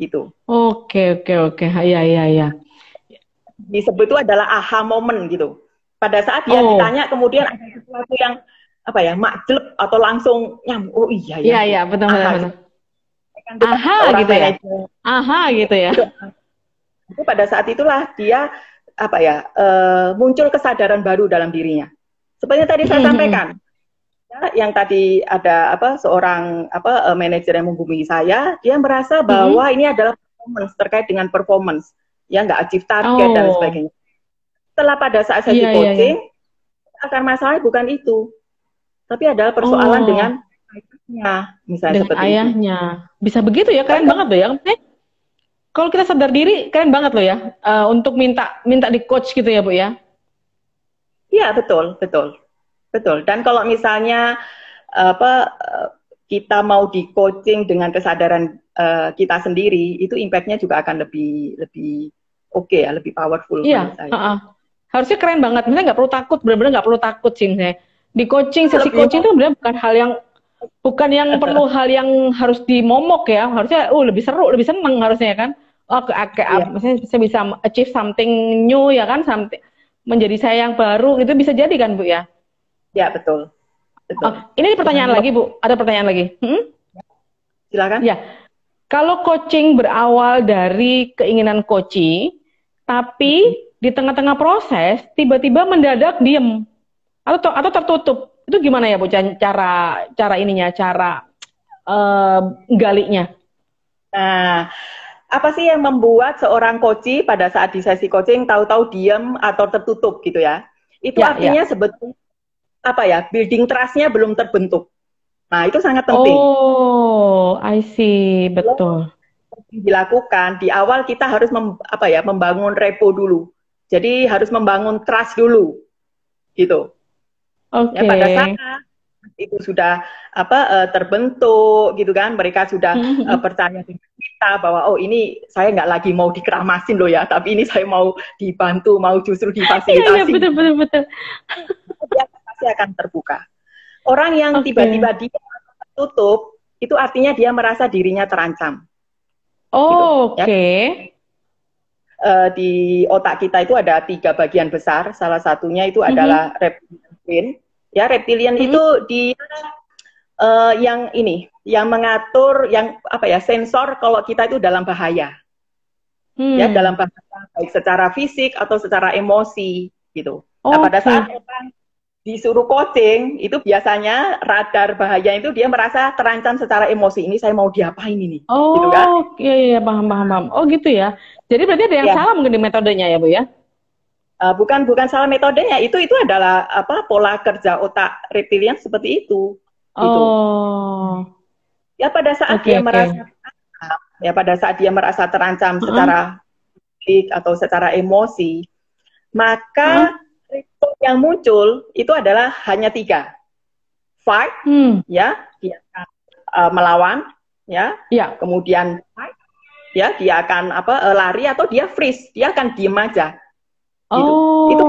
gitu. Oke, oke, oke. Iya, iya, iya. Disebut itu adalah aha moment gitu. Pada saat dia oh. ditanya kemudian ada sesuatu yang apa ya, makjleb atau langsung nyam, oh iya ya. Iya, iya, betul, betul, betul. Aha gitu ya. Aha gitu ya. Itu pada saat itulah dia apa ya uh, muncul kesadaran baru dalam dirinya. Seperti tadi saya sampaikan, ya, yang tadi ada apa seorang apa uh, manajer yang menghubungi saya, dia merasa bahwa hmm. ini adalah performance terkait dengan performance, ya nggak achieve target oh. dan sebagainya. Setelah pada saat saya yeah, iya, coaching, yeah, yeah. akar masalah bukan itu, tapi adalah persoalan oh. dengan ayahnya, misalnya dengan seperti ayahnya. Itu. Bisa begitu ya, keren banget loh ya kalau kita sadar diri keren banget loh ya. Uh, untuk minta minta di coach gitu ya bu ya? Iya betul betul. Betul. Dan kalau misalnya apa kita mau di coaching dengan kesadaran uh, kita sendiri itu impactnya juga akan lebih lebih oke okay ya lebih powerful iya uh -uh. harusnya keren banget. Misalnya nggak perlu takut benar-benar nggak perlu takut sih saya di coaching sesi lebih coaching itu benar bukan hal yang bukan yang perlu hal yang harus dimomok ya. Harusnya uh lebih seru lebih seneng harusnya ya kan oh ke, ke yeah. maksudnya saya bisa achieve something new ya kan? Something menjadi saya yang baru itu bisa jadi kan bu ya? Ya betul. Betul. Oh, ini pertanyaan lagi bu. Ada pertanyaan lagi? Hmm? silakan. Ya. Kalau coaching berawal dari keinginan coaching tapi hmm. di tengah-tengah proses tiba-tiba mendadak diem. Atau atau tertutup. Itu gimana ya bu cara cara ininya cara uh, galinya? Nah apa sih yang membuat seorang coach pada saat di sesi coaching tahu-tahu diam atau tertutup gitu ya? Itu ya, artinya ya. sebetulnya apa ya? Building trust-nya belum terbentuk. Nah, itu sangat penting. Oh, I see, betul. Dilakukan di awal kita harus mem, apa ya? membangun repo dulu. Jadi harus membangun trust dulu. Gitu. Oke. Okay. Ya, pada saat itu sudah apa uh, terbentuk gitu kan mereka sudah uh, percaya dengan kita bahwa oh ini saya nggak lagi mau dikeramasin loh ya tapi ini saya mau dibantu mau justru difasilitasi iya, iya, betul betul betul dia pasti akan terbuka orang yang tiba-tiba okay. dia tutup itu artinya dia merasa dirinya terancam oh, gitu, ya. oke okay. ya? uh, di otak kita itu ada tiga bagian besar salah satunya itu mm -hmm. adalah reptilian Ya, reptilian hmm. itu dia uh, yang ini, yang mengatur, yang apa ya, sensor kalau kita itu dalam bahaya. Hmm. Ya, dalam bahaya baik secara fisik atau secara emosi gitu. Oh, nah, pada saat orang disuruh coaching, itu biasanya radar bahaya itu dia merasa terancam secara emosi. Ini saya mau diapain ini? Oh, gitu kan? iya, iya, paham, paham, paham. Oh, gitu ya. Jadi berarti ada yang ya. salah mungkin di metodenya ya, Bu ya? Uh, bukan bukan salah metodenya, itu itu adalah apa pola kerja otak reptilian seperti itu. Gitu. Oh. Ya pada saat okay, dia okay. merasa ya pada saat dia merasa terancam uh-huh. secara fisik atau secara emosi, maka uh-huh. yang muncul itu adalah hanya tiga, fight, hmm. ya dia akan uh, melawan, ya, ya. kemudian fight, ya dia akan apa uh, lari atau dia freeze, dia akan diem aja. Gitu. Oh. Itu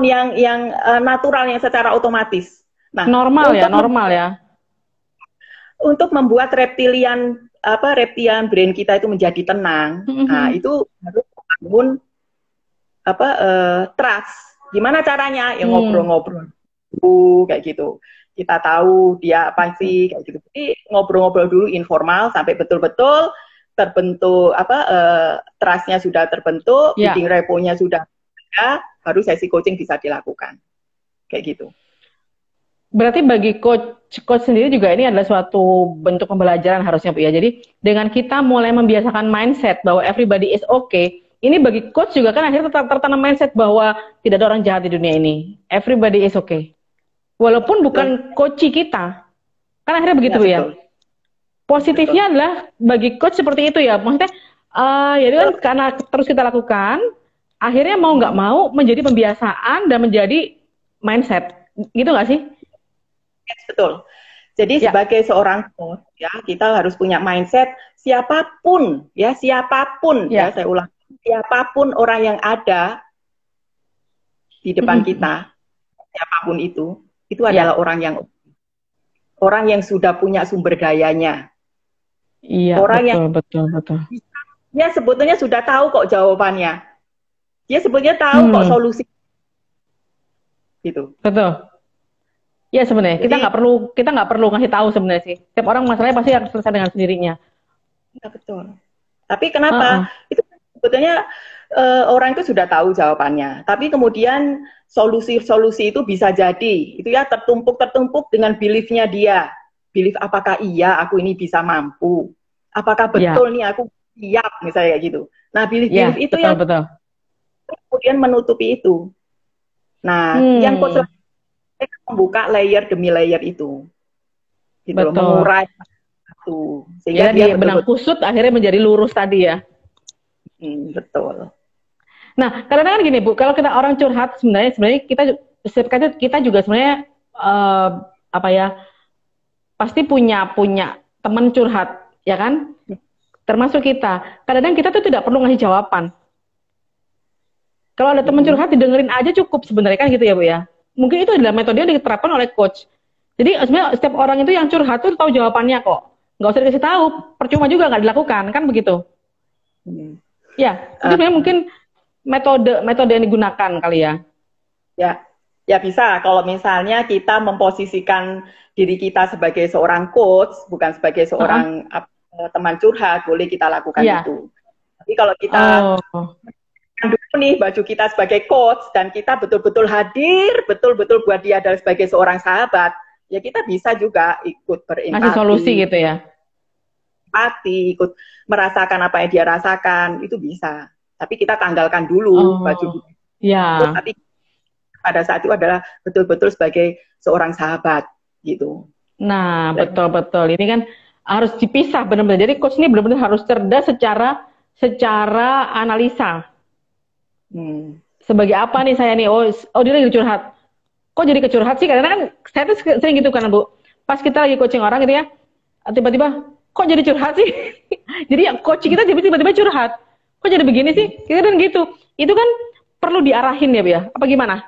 yang yang uh, natural yang secara otomatis. Nah, normal ya, normal ya. Untuk membuat reptilian apa reptilian brain kita itu menjadi tenang, mm -hmm. nah itu harus bangun apa uh, trust. Gimana caranya? Ya mm. ngobrol-ngobrol uh, kayak gitu. Kita tahu dia apa sih kayak gitu. Jadi ngobrol-ngobrol dulu informal sampai betul-betul terbentuk apa uh, trustnya sudah terbentuk, yeah. bidding repo-nya sudah ada, baru sesi coaching bisa dilakukan. Kayak gitu. Berarti bagi coach coach sendiri juga ini adalah suatu bentuk pembelajaran harusnya Bu ya. Jadi dengan kita mulai membiasakan mindset bahwa everybody is okay, ini bagi coach juga kan akhirnya tetap tertanam mindset bahwa tidak ada orang jahat di dunia ini. Everybody is okay. Walaupun bukan coach kita. Kan akhirnya begitu ya, Bu ya. Positifnya adalah bagi coach seperti itu ya, maksudnya uh, ya kan karena terus kita lakukan, akhirnya mau nggak mau menjadi pembiasaan dan menjadi mindset, gitu nggak sih? Yes, betul. Jadi ya. sebagai seorang coach ya kita harus punya mindset siapa pun ya siapa pun ya, ya saya ulang siapa pun orang yang ada di depan kita, siapa pun itu, itu adalah orang yang orang yang sudah punya sumber dayanya. Iya, orang betul, yang betul, betul. Dia sebetulnya sudah tahu kok jawabannya. Dia sebetulnya tahu hmm. kok solusi. Gitu. Betul. Iya sebenarnya kita nggak perlu kita nggak perlu ngasih tahu sebenarnya sih. Setiap orang masalahnya pasti akan selesai dengan sendirinya. Ya, betul. Tapi kenapa? Uh -uh. Itu sebetulnya uh, orang itu sudah tahu jawabannya. Tapi kemudian solusi-solusi itu bisa jadi itu ya tertumpuk-tertumpuk dengan beliefnya dia. Belief apakah iya aku ini bisa mampu? Apakah ya. betul yeah. nih aku siap misalnya kayak gitu. Nah, belief-belief yeah, itu betul, yang betul. kemudian menutupi itu. Nah, hmm. yang coach membuka layer demi layer itu. Gitu betul. mengurai satu sehingga ya, dia benang kusut akhirnya menjadi lurus tadi ya. Hmm, betul. Nah, kadang-kadang gini Bu, kalau kita orang curhat sebenarnya sebenarnya kita kita juga sebenarnya uh, apa ya pasti punya punya teman curhat ya kan? Termasuk kita. Kadang-kadang kita tuh tidak perlu ngasih jawaban. Kalau ada teman curhat didengerin aja cukup sebenarnya kan gitu ya bu ya? Mungkin itu adalah metode yang diterapkan oleh coach. Jadi sebenarnya setiap orang itu yang curhat tuh tahu jawabannya kok. Nggak usah dikasih tahu. Percuma juga nggak dilakukan kan begitu? Hmm. ya itu uh, mungkin metode metode yang digunakan kali ya. Ya, ya bisa. Kalau misalnya kita memposisikan diri kita sebagai seorang coach, bukan sebagai seorang uh -huh. teman curhat, boleh kita lakukan ya. itu. Tapi kalau kita oh. dulu nih baju kita sebagai coach dan kita betul-betul hadir, betul-betul buat dia adalah sebagai seorang sahabat, ya kita bisa juga ikut berempati. Masih solusi gitu ya? Empati, ikut merasakan apa yang dia rasakan, itu bisa tapi kita tanggalkan dulu oh, baju ya. tapi pada saat itu adalah betul-betul sebagai seorang sahabat gitu. Nah, betul-betul. Ini kan harus dipisah benar-benar. Jadi coach ini benar-benar harus cerdas secara secara analisa. Hmm. Sebagai apa nih saya nih? Oh, oh dia lagi curhat. Kok jadi kecurhat sih? Karena kan saya tuh sering gitu kan, Bu. Pas kita lagi coaching orang gitu ya, tiba-tiba kok jadi curhat sih? jadi ya coaching kita tiba-tiba curhat kok jadi begini sih? Kita kan gitu. Itu kan perlu diarahin ya, Bu ya? Apa gimana?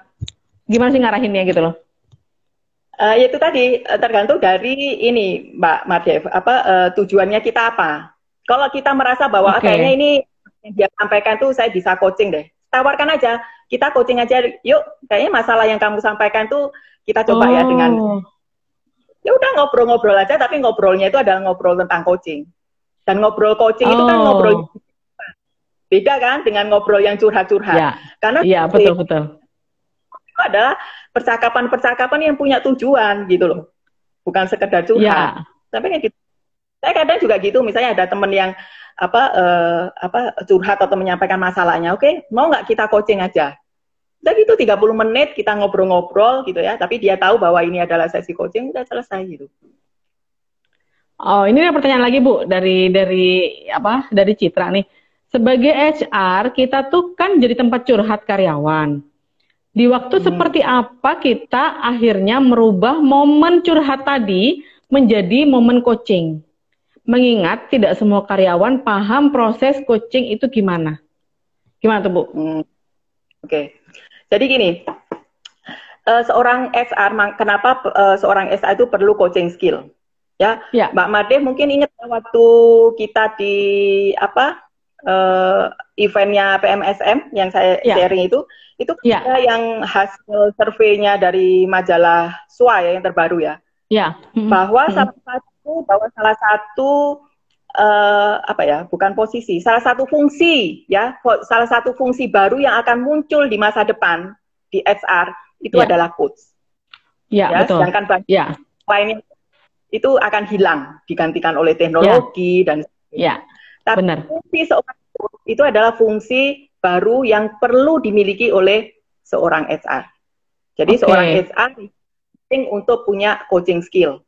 Gimana sih ngarahinnya gitu loh? Uh, itu tadi eh, tergantung dari ini Mbak Madev, apa uh, tujuannya kita apa? Kalau kita merasa bahwa okay. kayaknya ini yang dia sampaikan tuh saya bisa coaching deh, tawarkan aja, kita coaching aja, yuk. Kayaknya masalah yang kamu sampaikan tuh kita coba oh. ya dengan oh. ya udah ngobrol-ngobrol aja, tapi ngobrolnya itu adalah ngobrol tentang coaching. Dan ngobrol coaching oh. itu kan oh. ngobrol Beda kan dengan ngobrol yang curhat-curhat. Ya. Karena ya, betul betul. Itu adalah percakapan-percakapan yang punya tujuan gitu loh. Bukan sekedar curhat. Ya. Tapi kayak gitu. Saya kadang juga gitu, misalnya ada teman yang apa uh, apa curhat atau menyampaikan masalahnya. Oke, okay, mau nggak kita coaching aja? Udah gitu 30 menit kita ngobrol-ngobrol gitu ya, tapi dia tahu bahwa ini adalah sesi coaching udah selesai gitu. Oh, ini ada pertanyaan lagi Bu dari dari apa? Dari Citra nih sebagai HR, kita tuh kan jadi tempat curhat karyawan. Di waktu hmm. seperti apa kita akhirnya merubah momen curhat tadi menjadi momen coaching? Mengingat tidak semua karyawan paham proses coaching itu gimana. Gimana tuh Bu? Hmm. Oke, okay. jadi gini, uh, seorang HR, kenapa uh, seorang HR itu perlu coaching skill? Ya, ya. Mbak Made mungkin ingat waktu kita di apa uh, eventnya PMSM yang saya yeah. sharing itu, itu yeah. yang hasil surveinya dari majalah SWA ya, yang terbaru ya. Yeah. Mm-hmm. Bahwa mm-hmm. salah satu bahwa salah satu uh, apa ya, bukan posisi, salah satu fungsi ya, salah satu fungsi baru yang akan muncul di masa depan di HR itu yeah. adalah coach. Yeah, ya, betul. sedangkan banyak yeah. lainnya itu akan hilang digantikan oleh teknologi yeah. dan yeah. Tapi Benar. fungsi seorang coach itu adalah fungsi baru yang perlu dimiliki oleh seorang HR. Jadi okay. seorang HR penting untuk punya coaching skill,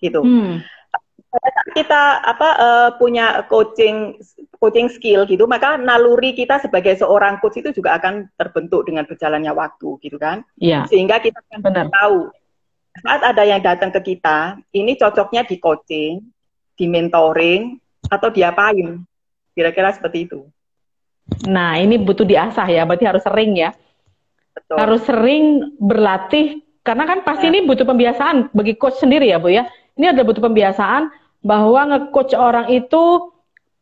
gitu. Hmm. kita apa uh, punya coaching coaching skill gitu, maka naluri kita sebagai seorang coach itu juga akan terbentuk dengan berjalannya waktu, gitu kan? Iya. Sehingga kita akan Benar. tahu saat ada yang datang ke kita, ini cocoknya di coaching, di mentoring, atau diapain? Kira-kira seperti itu. Nah, ini butuh diasah ya, berarti harus sering ya. Betul. harus sering berlatih karena kan pasti ya. ini butuh pembiasaan bagi coach sendiri ya Bu ya. Ini ada butuh pembiasaan bahwa nge-coach orang itu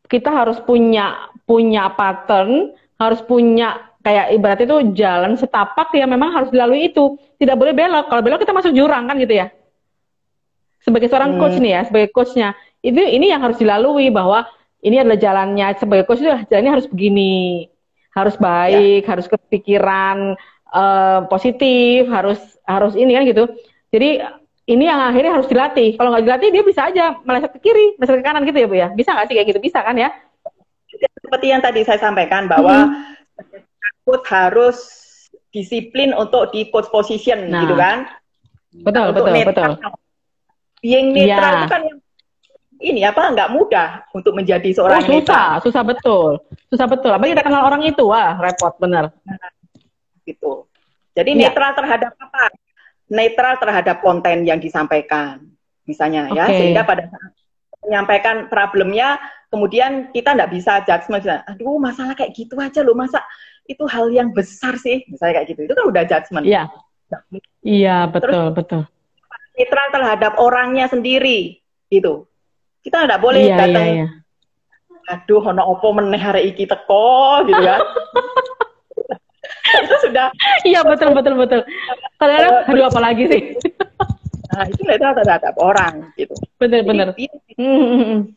kita harus punya punya pattern, harus punya kayak ibarat itu jalan setapak yang memang harus dilalui itu. Tidak boleh belok. Kalau belok kita masuk jurang kan gitu ya. Sebagai seorang hmm. coach nih ya, sebagai coachnya, itu ini yang harus dilalui bahwa ini adalah jalannya sebagai coach itu jalannya harus begini, harus baik, ya. harus kepikiran uh, positif, harus harus ini kan gitu. Jadi ini yang akhirnya harus dilatih. Kalau nggak dilatih dia bisa aja meleset ke kiri, meleset ke kanan gitu ya bu ya. Bisa nggak sih kayak gitu? Bisa kan ya? Seperti yang tadi saya sampaikan bahwa hmm. coach harus disiplin untuk di coach position nah. gitu kan. Betul untuk betul betul. Being netral ya. itu kan ini apa nggak mudah untuk menjadi seorang oh, susah, netral. susah betul, susah betul. Apalagi kita kenal orang itu, wah repot bener. Nah, gitu. Jadi ya. netral terhadap apa? netral terhadap konten yang disampaikan, misalnya okay. ya, sehingga pada saat menyampaikan problemnya, kemudian kita nggak bisa judgement, aduh masalah kayak gitu aja loh, masa itu hal yang besar sih, misalnya kayak gitu, itu kan udah judgement. Iya. Iya betul Terus, betul. Netral terhadap orangnya sendiri, gitu. Kita nggak boleh ya, datang. Ya, ya. Aduh, ono opo meneh hari iki teko, gitu kan. itu sudah iya betul betul betul kadang-kadang uh, aduh apa lagi sih nah itu netral terhadap orang gitu benar benar hmm.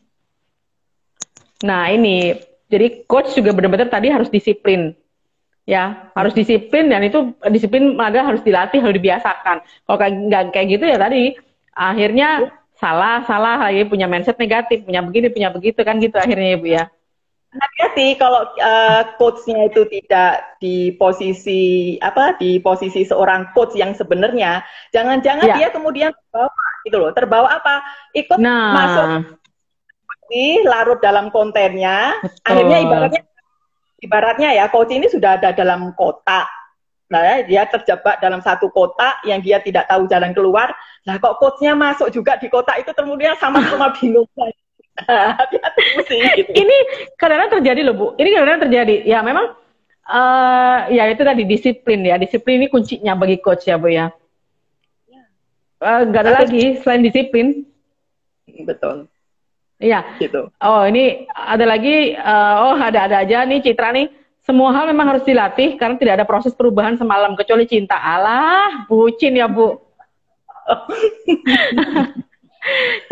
nah ini jadi coach juga benar-benar tadi harus disiplin ya harus disiplin dan itu disiplin ada harus dilatih harus dibiasakan kalau kayak nggak kayak gitu ya tadi akhirnya salah salah lagi punya mindset negatif punya begini punya begitu kan gitu akhirnya ya bu ya hati-hati kalau uh, coachnya itu tidak di posisi apa di posisi seorang coach yang sebenarnya jangan-jangan ya. dia kemudian terbawa gitu loh terbawa apa ikut nah. masuk di larut dalam kontennya Betul. akhirnya ibaratnya ibaratnya ya coach ini sudah ada dalam kotak nah ya, dia terjebak dalam satu kotak yang dia tidak tahu jalan keluar nah kok coachnya masuk juga di kotak itu kemudian sama-sama bingung hati-hati gitu. Ini kadang-kadang terjadi loh Bu. Ini kadang-kadang terjadi. Ya memang uh, ya itu tadi disiplin ya. Disiplin ini kuncinya bagi coach ya Bu ya. Uh, gak ada lagi selain disiplin. Betul. Iya. Gitu. Oh ini ada lagi. Uh, oh ada-ada aja nih Citra nih. Semua hal memang harus dilatih karena tidak ada proses perubahan semalam kecuali cinta. Allah, bucin ya Bu.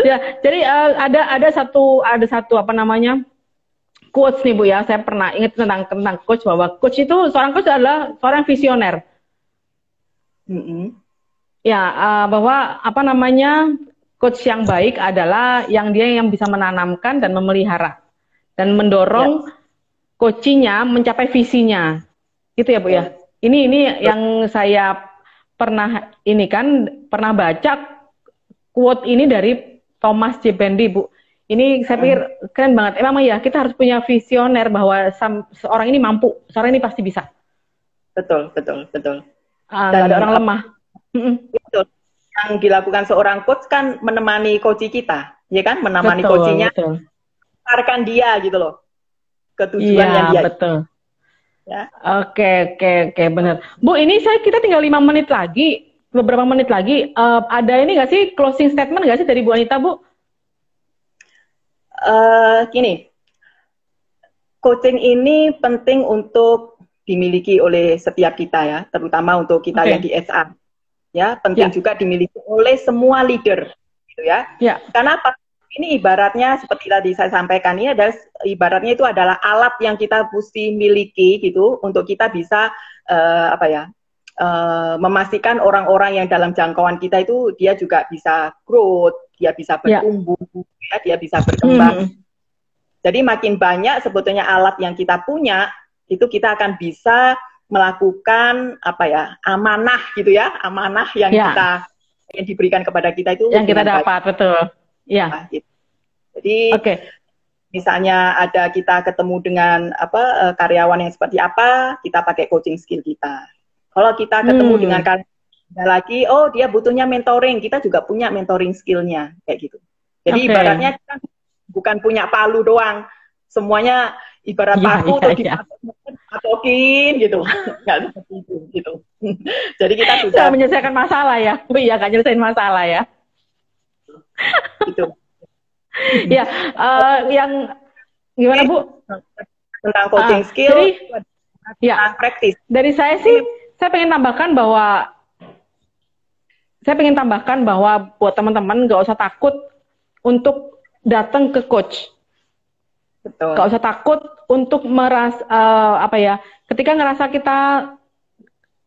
ya, jadi uh, ada ada satu ada satu apa namanya coach nih bu ya. Saya pernah ingat tentang tentang coach bahwa coach itu seorang coach adalah seorang visioner. Mm -hmm. Ya uh, bahwa apa namanya coach yang baik adalah yang dia yang bisa menanamkan dan memelihara dan mendorong ya. Coachingnya mencapai visinya. Gitu ya bu ya. Ini ini yang saya pernah ini kan pernah baca quote ini dari Thomas J. Bendy, Bu. Ini saya pikir keren banget. Emang ya kita harus punya visioner bahwa seorang ini mampu, seorang ini pasti bisa. Betul, betul, betul. Uh, Dan ada orang lemah. Betul. Yang dilakukan seorang coach kan menemani coach kita, ya kan? Menemani coachnya, mengantarkan dia gitu loh ke tujuan ya, yang dia. Betul. Ya. Oke, oke, oke, benar. Bu, ini saya kita tinggal lima menit lagi beberapa menit lagi. Uh, ada ini nggak sih closing statement nggak sih dari Bu Anita, Bu? Uh, gini, coaching ini penting untuk dimiliki oleh setiap kita ya, terutama untuk kita okay. yang di SA. Ya, penting yeah. juga dimiliki oleh semua leader, gitu ya. Yeah. Karena apa? Ini ibaratnya seperti tadi saya sampaikan ini adalah ibaratnya itu adalah alat yang kita mesti miliki gitu untuk kita bisa uh, apa ya uh, memastikan orang-orang yang dalam jangkauan kita itu dia juga bisa growth, dia bisa ya. bertumbuh, yeah. ya, dia bisa berkembang. Hmm. Jadi makin banyak sebetulnya alat yang kita punya, itu kita akan bisa melakukan apa ya amanah gitu ya, amanah yang yeah. kita yang diberikan kepada kita itu yang kita dapat baik. betul. Ya. Nah, gitu. Jadi okay. misalnya ada kita ketemu dengan apa eh, karyawan yang seperti apa, kita pakai coaching skill kita. Kalau kita ketemu hmm. dengan kalian lagi, oh dia butuhnya mentoring, kita juga punya mentoring skillnya kayak gitu. Jadi okay. ibaratnya kita bukan punya palu doang, semuanya ibarat ya, paku ya, tuh ya. dipatokin gitu, nggak seperti itu gitu. Jadi kita sudah menyelesaikan masalah ya, Bu ya, nggak nyelesain masalah ya. Itu. ya, uh, yang gimana Bu? Tentang coaching uh, skill, jadi, ya, praktis. Dari saya sih, saya pengen tambahkan bahwa saya pengen tambahkan bahwa buat teman-teman nggak usah takut untuk datang ke coach. Betul. Gak usah takut untuk meras uh, apa ya, ketika ngerasa kita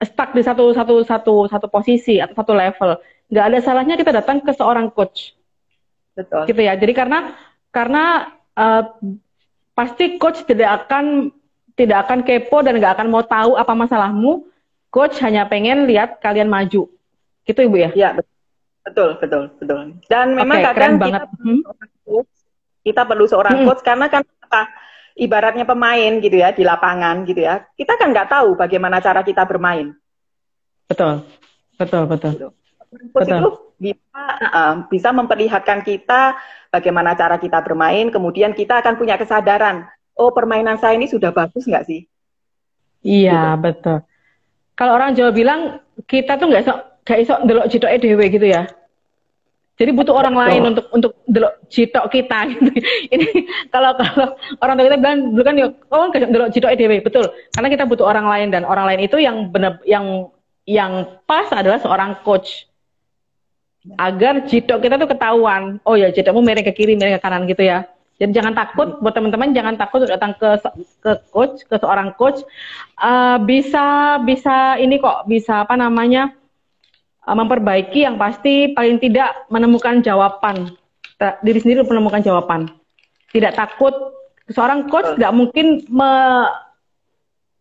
stuck di satu satu satu satu posisi atau satu level, nggak ada salahnya kita datang ke seorang coach. Betul. Gitu ya. Jadi karena karena uh, pasti coach tidak akan tidak akan kepo dan nggak akan mau tahu apa masalahmu. Coach hanya pengen lihat kalian maju. Gitu Ibu ya? Iya, betul, betul, betul. Dan memang okay, kadang kita. Hmm? kita perlu seorang hmm. coach karena kan apa? Ibaratnya pemain gitu ya di lapangan gitu ya. Kita kan nggak tahu bagaimana cara kita bermain. Betul, betul, betul. Gitu. Coach itu bisa uh, bisa memperlihatkan kita bagaimana cara kita bermain. Kemudian kita akan punya kesadaran. Oh permainan saya ini sudah bagus nggak sih? Iya gitu. betul. Kalau orang Jawa bilang kita tuh nggak gak iso delok jitoke dhewe gitu ya. Jadi butuh orang lain untuk untuk delok jitok kita gitu. Ini kalau kalau orang tua kita bilang dulu kan ya oh kan delok jitoke dhewe, betul. Karena kita butuh orang lain dan orang lain itu yang benar yang yang pas adalah seorang coach. Agar jitok kita tuh ketahuan. Oh ya, jitokmu miring ke kiri, miring ke kanan gitu ya. Jadi jangan takut buat teman-teman jangan takut datang ke ke coach, ke seorang coach. Uh, bisa bisa ini kok bisa apa namanya? Uh, memperbaiki yang pasti paling tidak menemukan jawaban diri sendiri menemukan jawaban tidak takut seorang coach nggak mungkin me,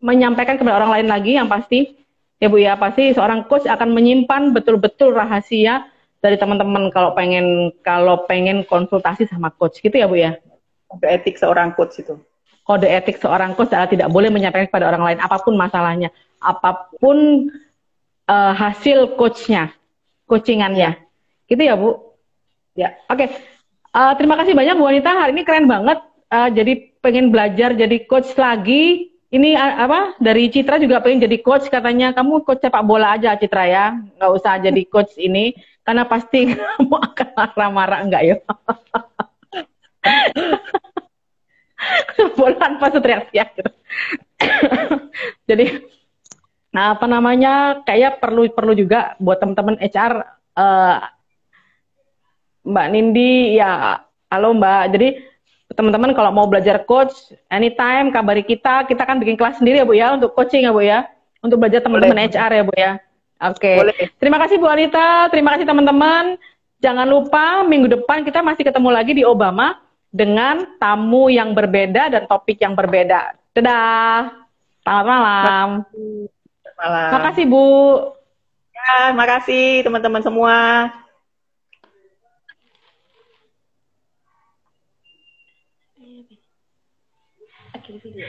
menyampaikan kepada orang lain lagi yang pasti ya bu ya pasti seorang coach akan menyimpan betul-betul rahasia dari teman-teman kalau pengen kalau pengen konsultasi sama coach gitu ya bu ya kode etik seorang coach itu kode etik seorang coach adalah tidak boleh menyampaikan kepada orang lain apa pun masalahnya apa pun uh, hasil coachnya, coachingannya. Gitu ya Bu? Ya. Oke. Okay. Uh, eh, terima kasih banyak Bu Wanita. Hari ini keren banget. Uh, jadi pengen belajar jadi coach lagi. Ini apa? Dari Citra juga pengen jadi coach. Katanya kamu coach sepak bola aja Citra ya. Nggak usah jadi coach ini. Karena pasti kamu akan marah-marah enggak ya? bola tanpa teriak-teriak gitu. jadi Nah, apa namanya? Kayak perlu perlu juga buat teman-teman HR uh, eh, Mbak Nindi ya halo Mbak. Jadi teman-teman kalau mau belajar coach anytime kabari kita, kita kan bikin kelas sendiri ya Bu ya untuk coaching ya Bu ya. Untuk belajar teman-teman HR ya Bu ya. Oke. Okay. Terima kasih Bu Anita, terima kasih teman-teman. Jangan lupa minggu depan kita masih ketemu lagi di Obama dengan tamu yang berbeda dan topik yang berbeda. Dadah. Selamat malam malam. Makasih Bu. Ya, makasih teman-teman semua. Akhir video.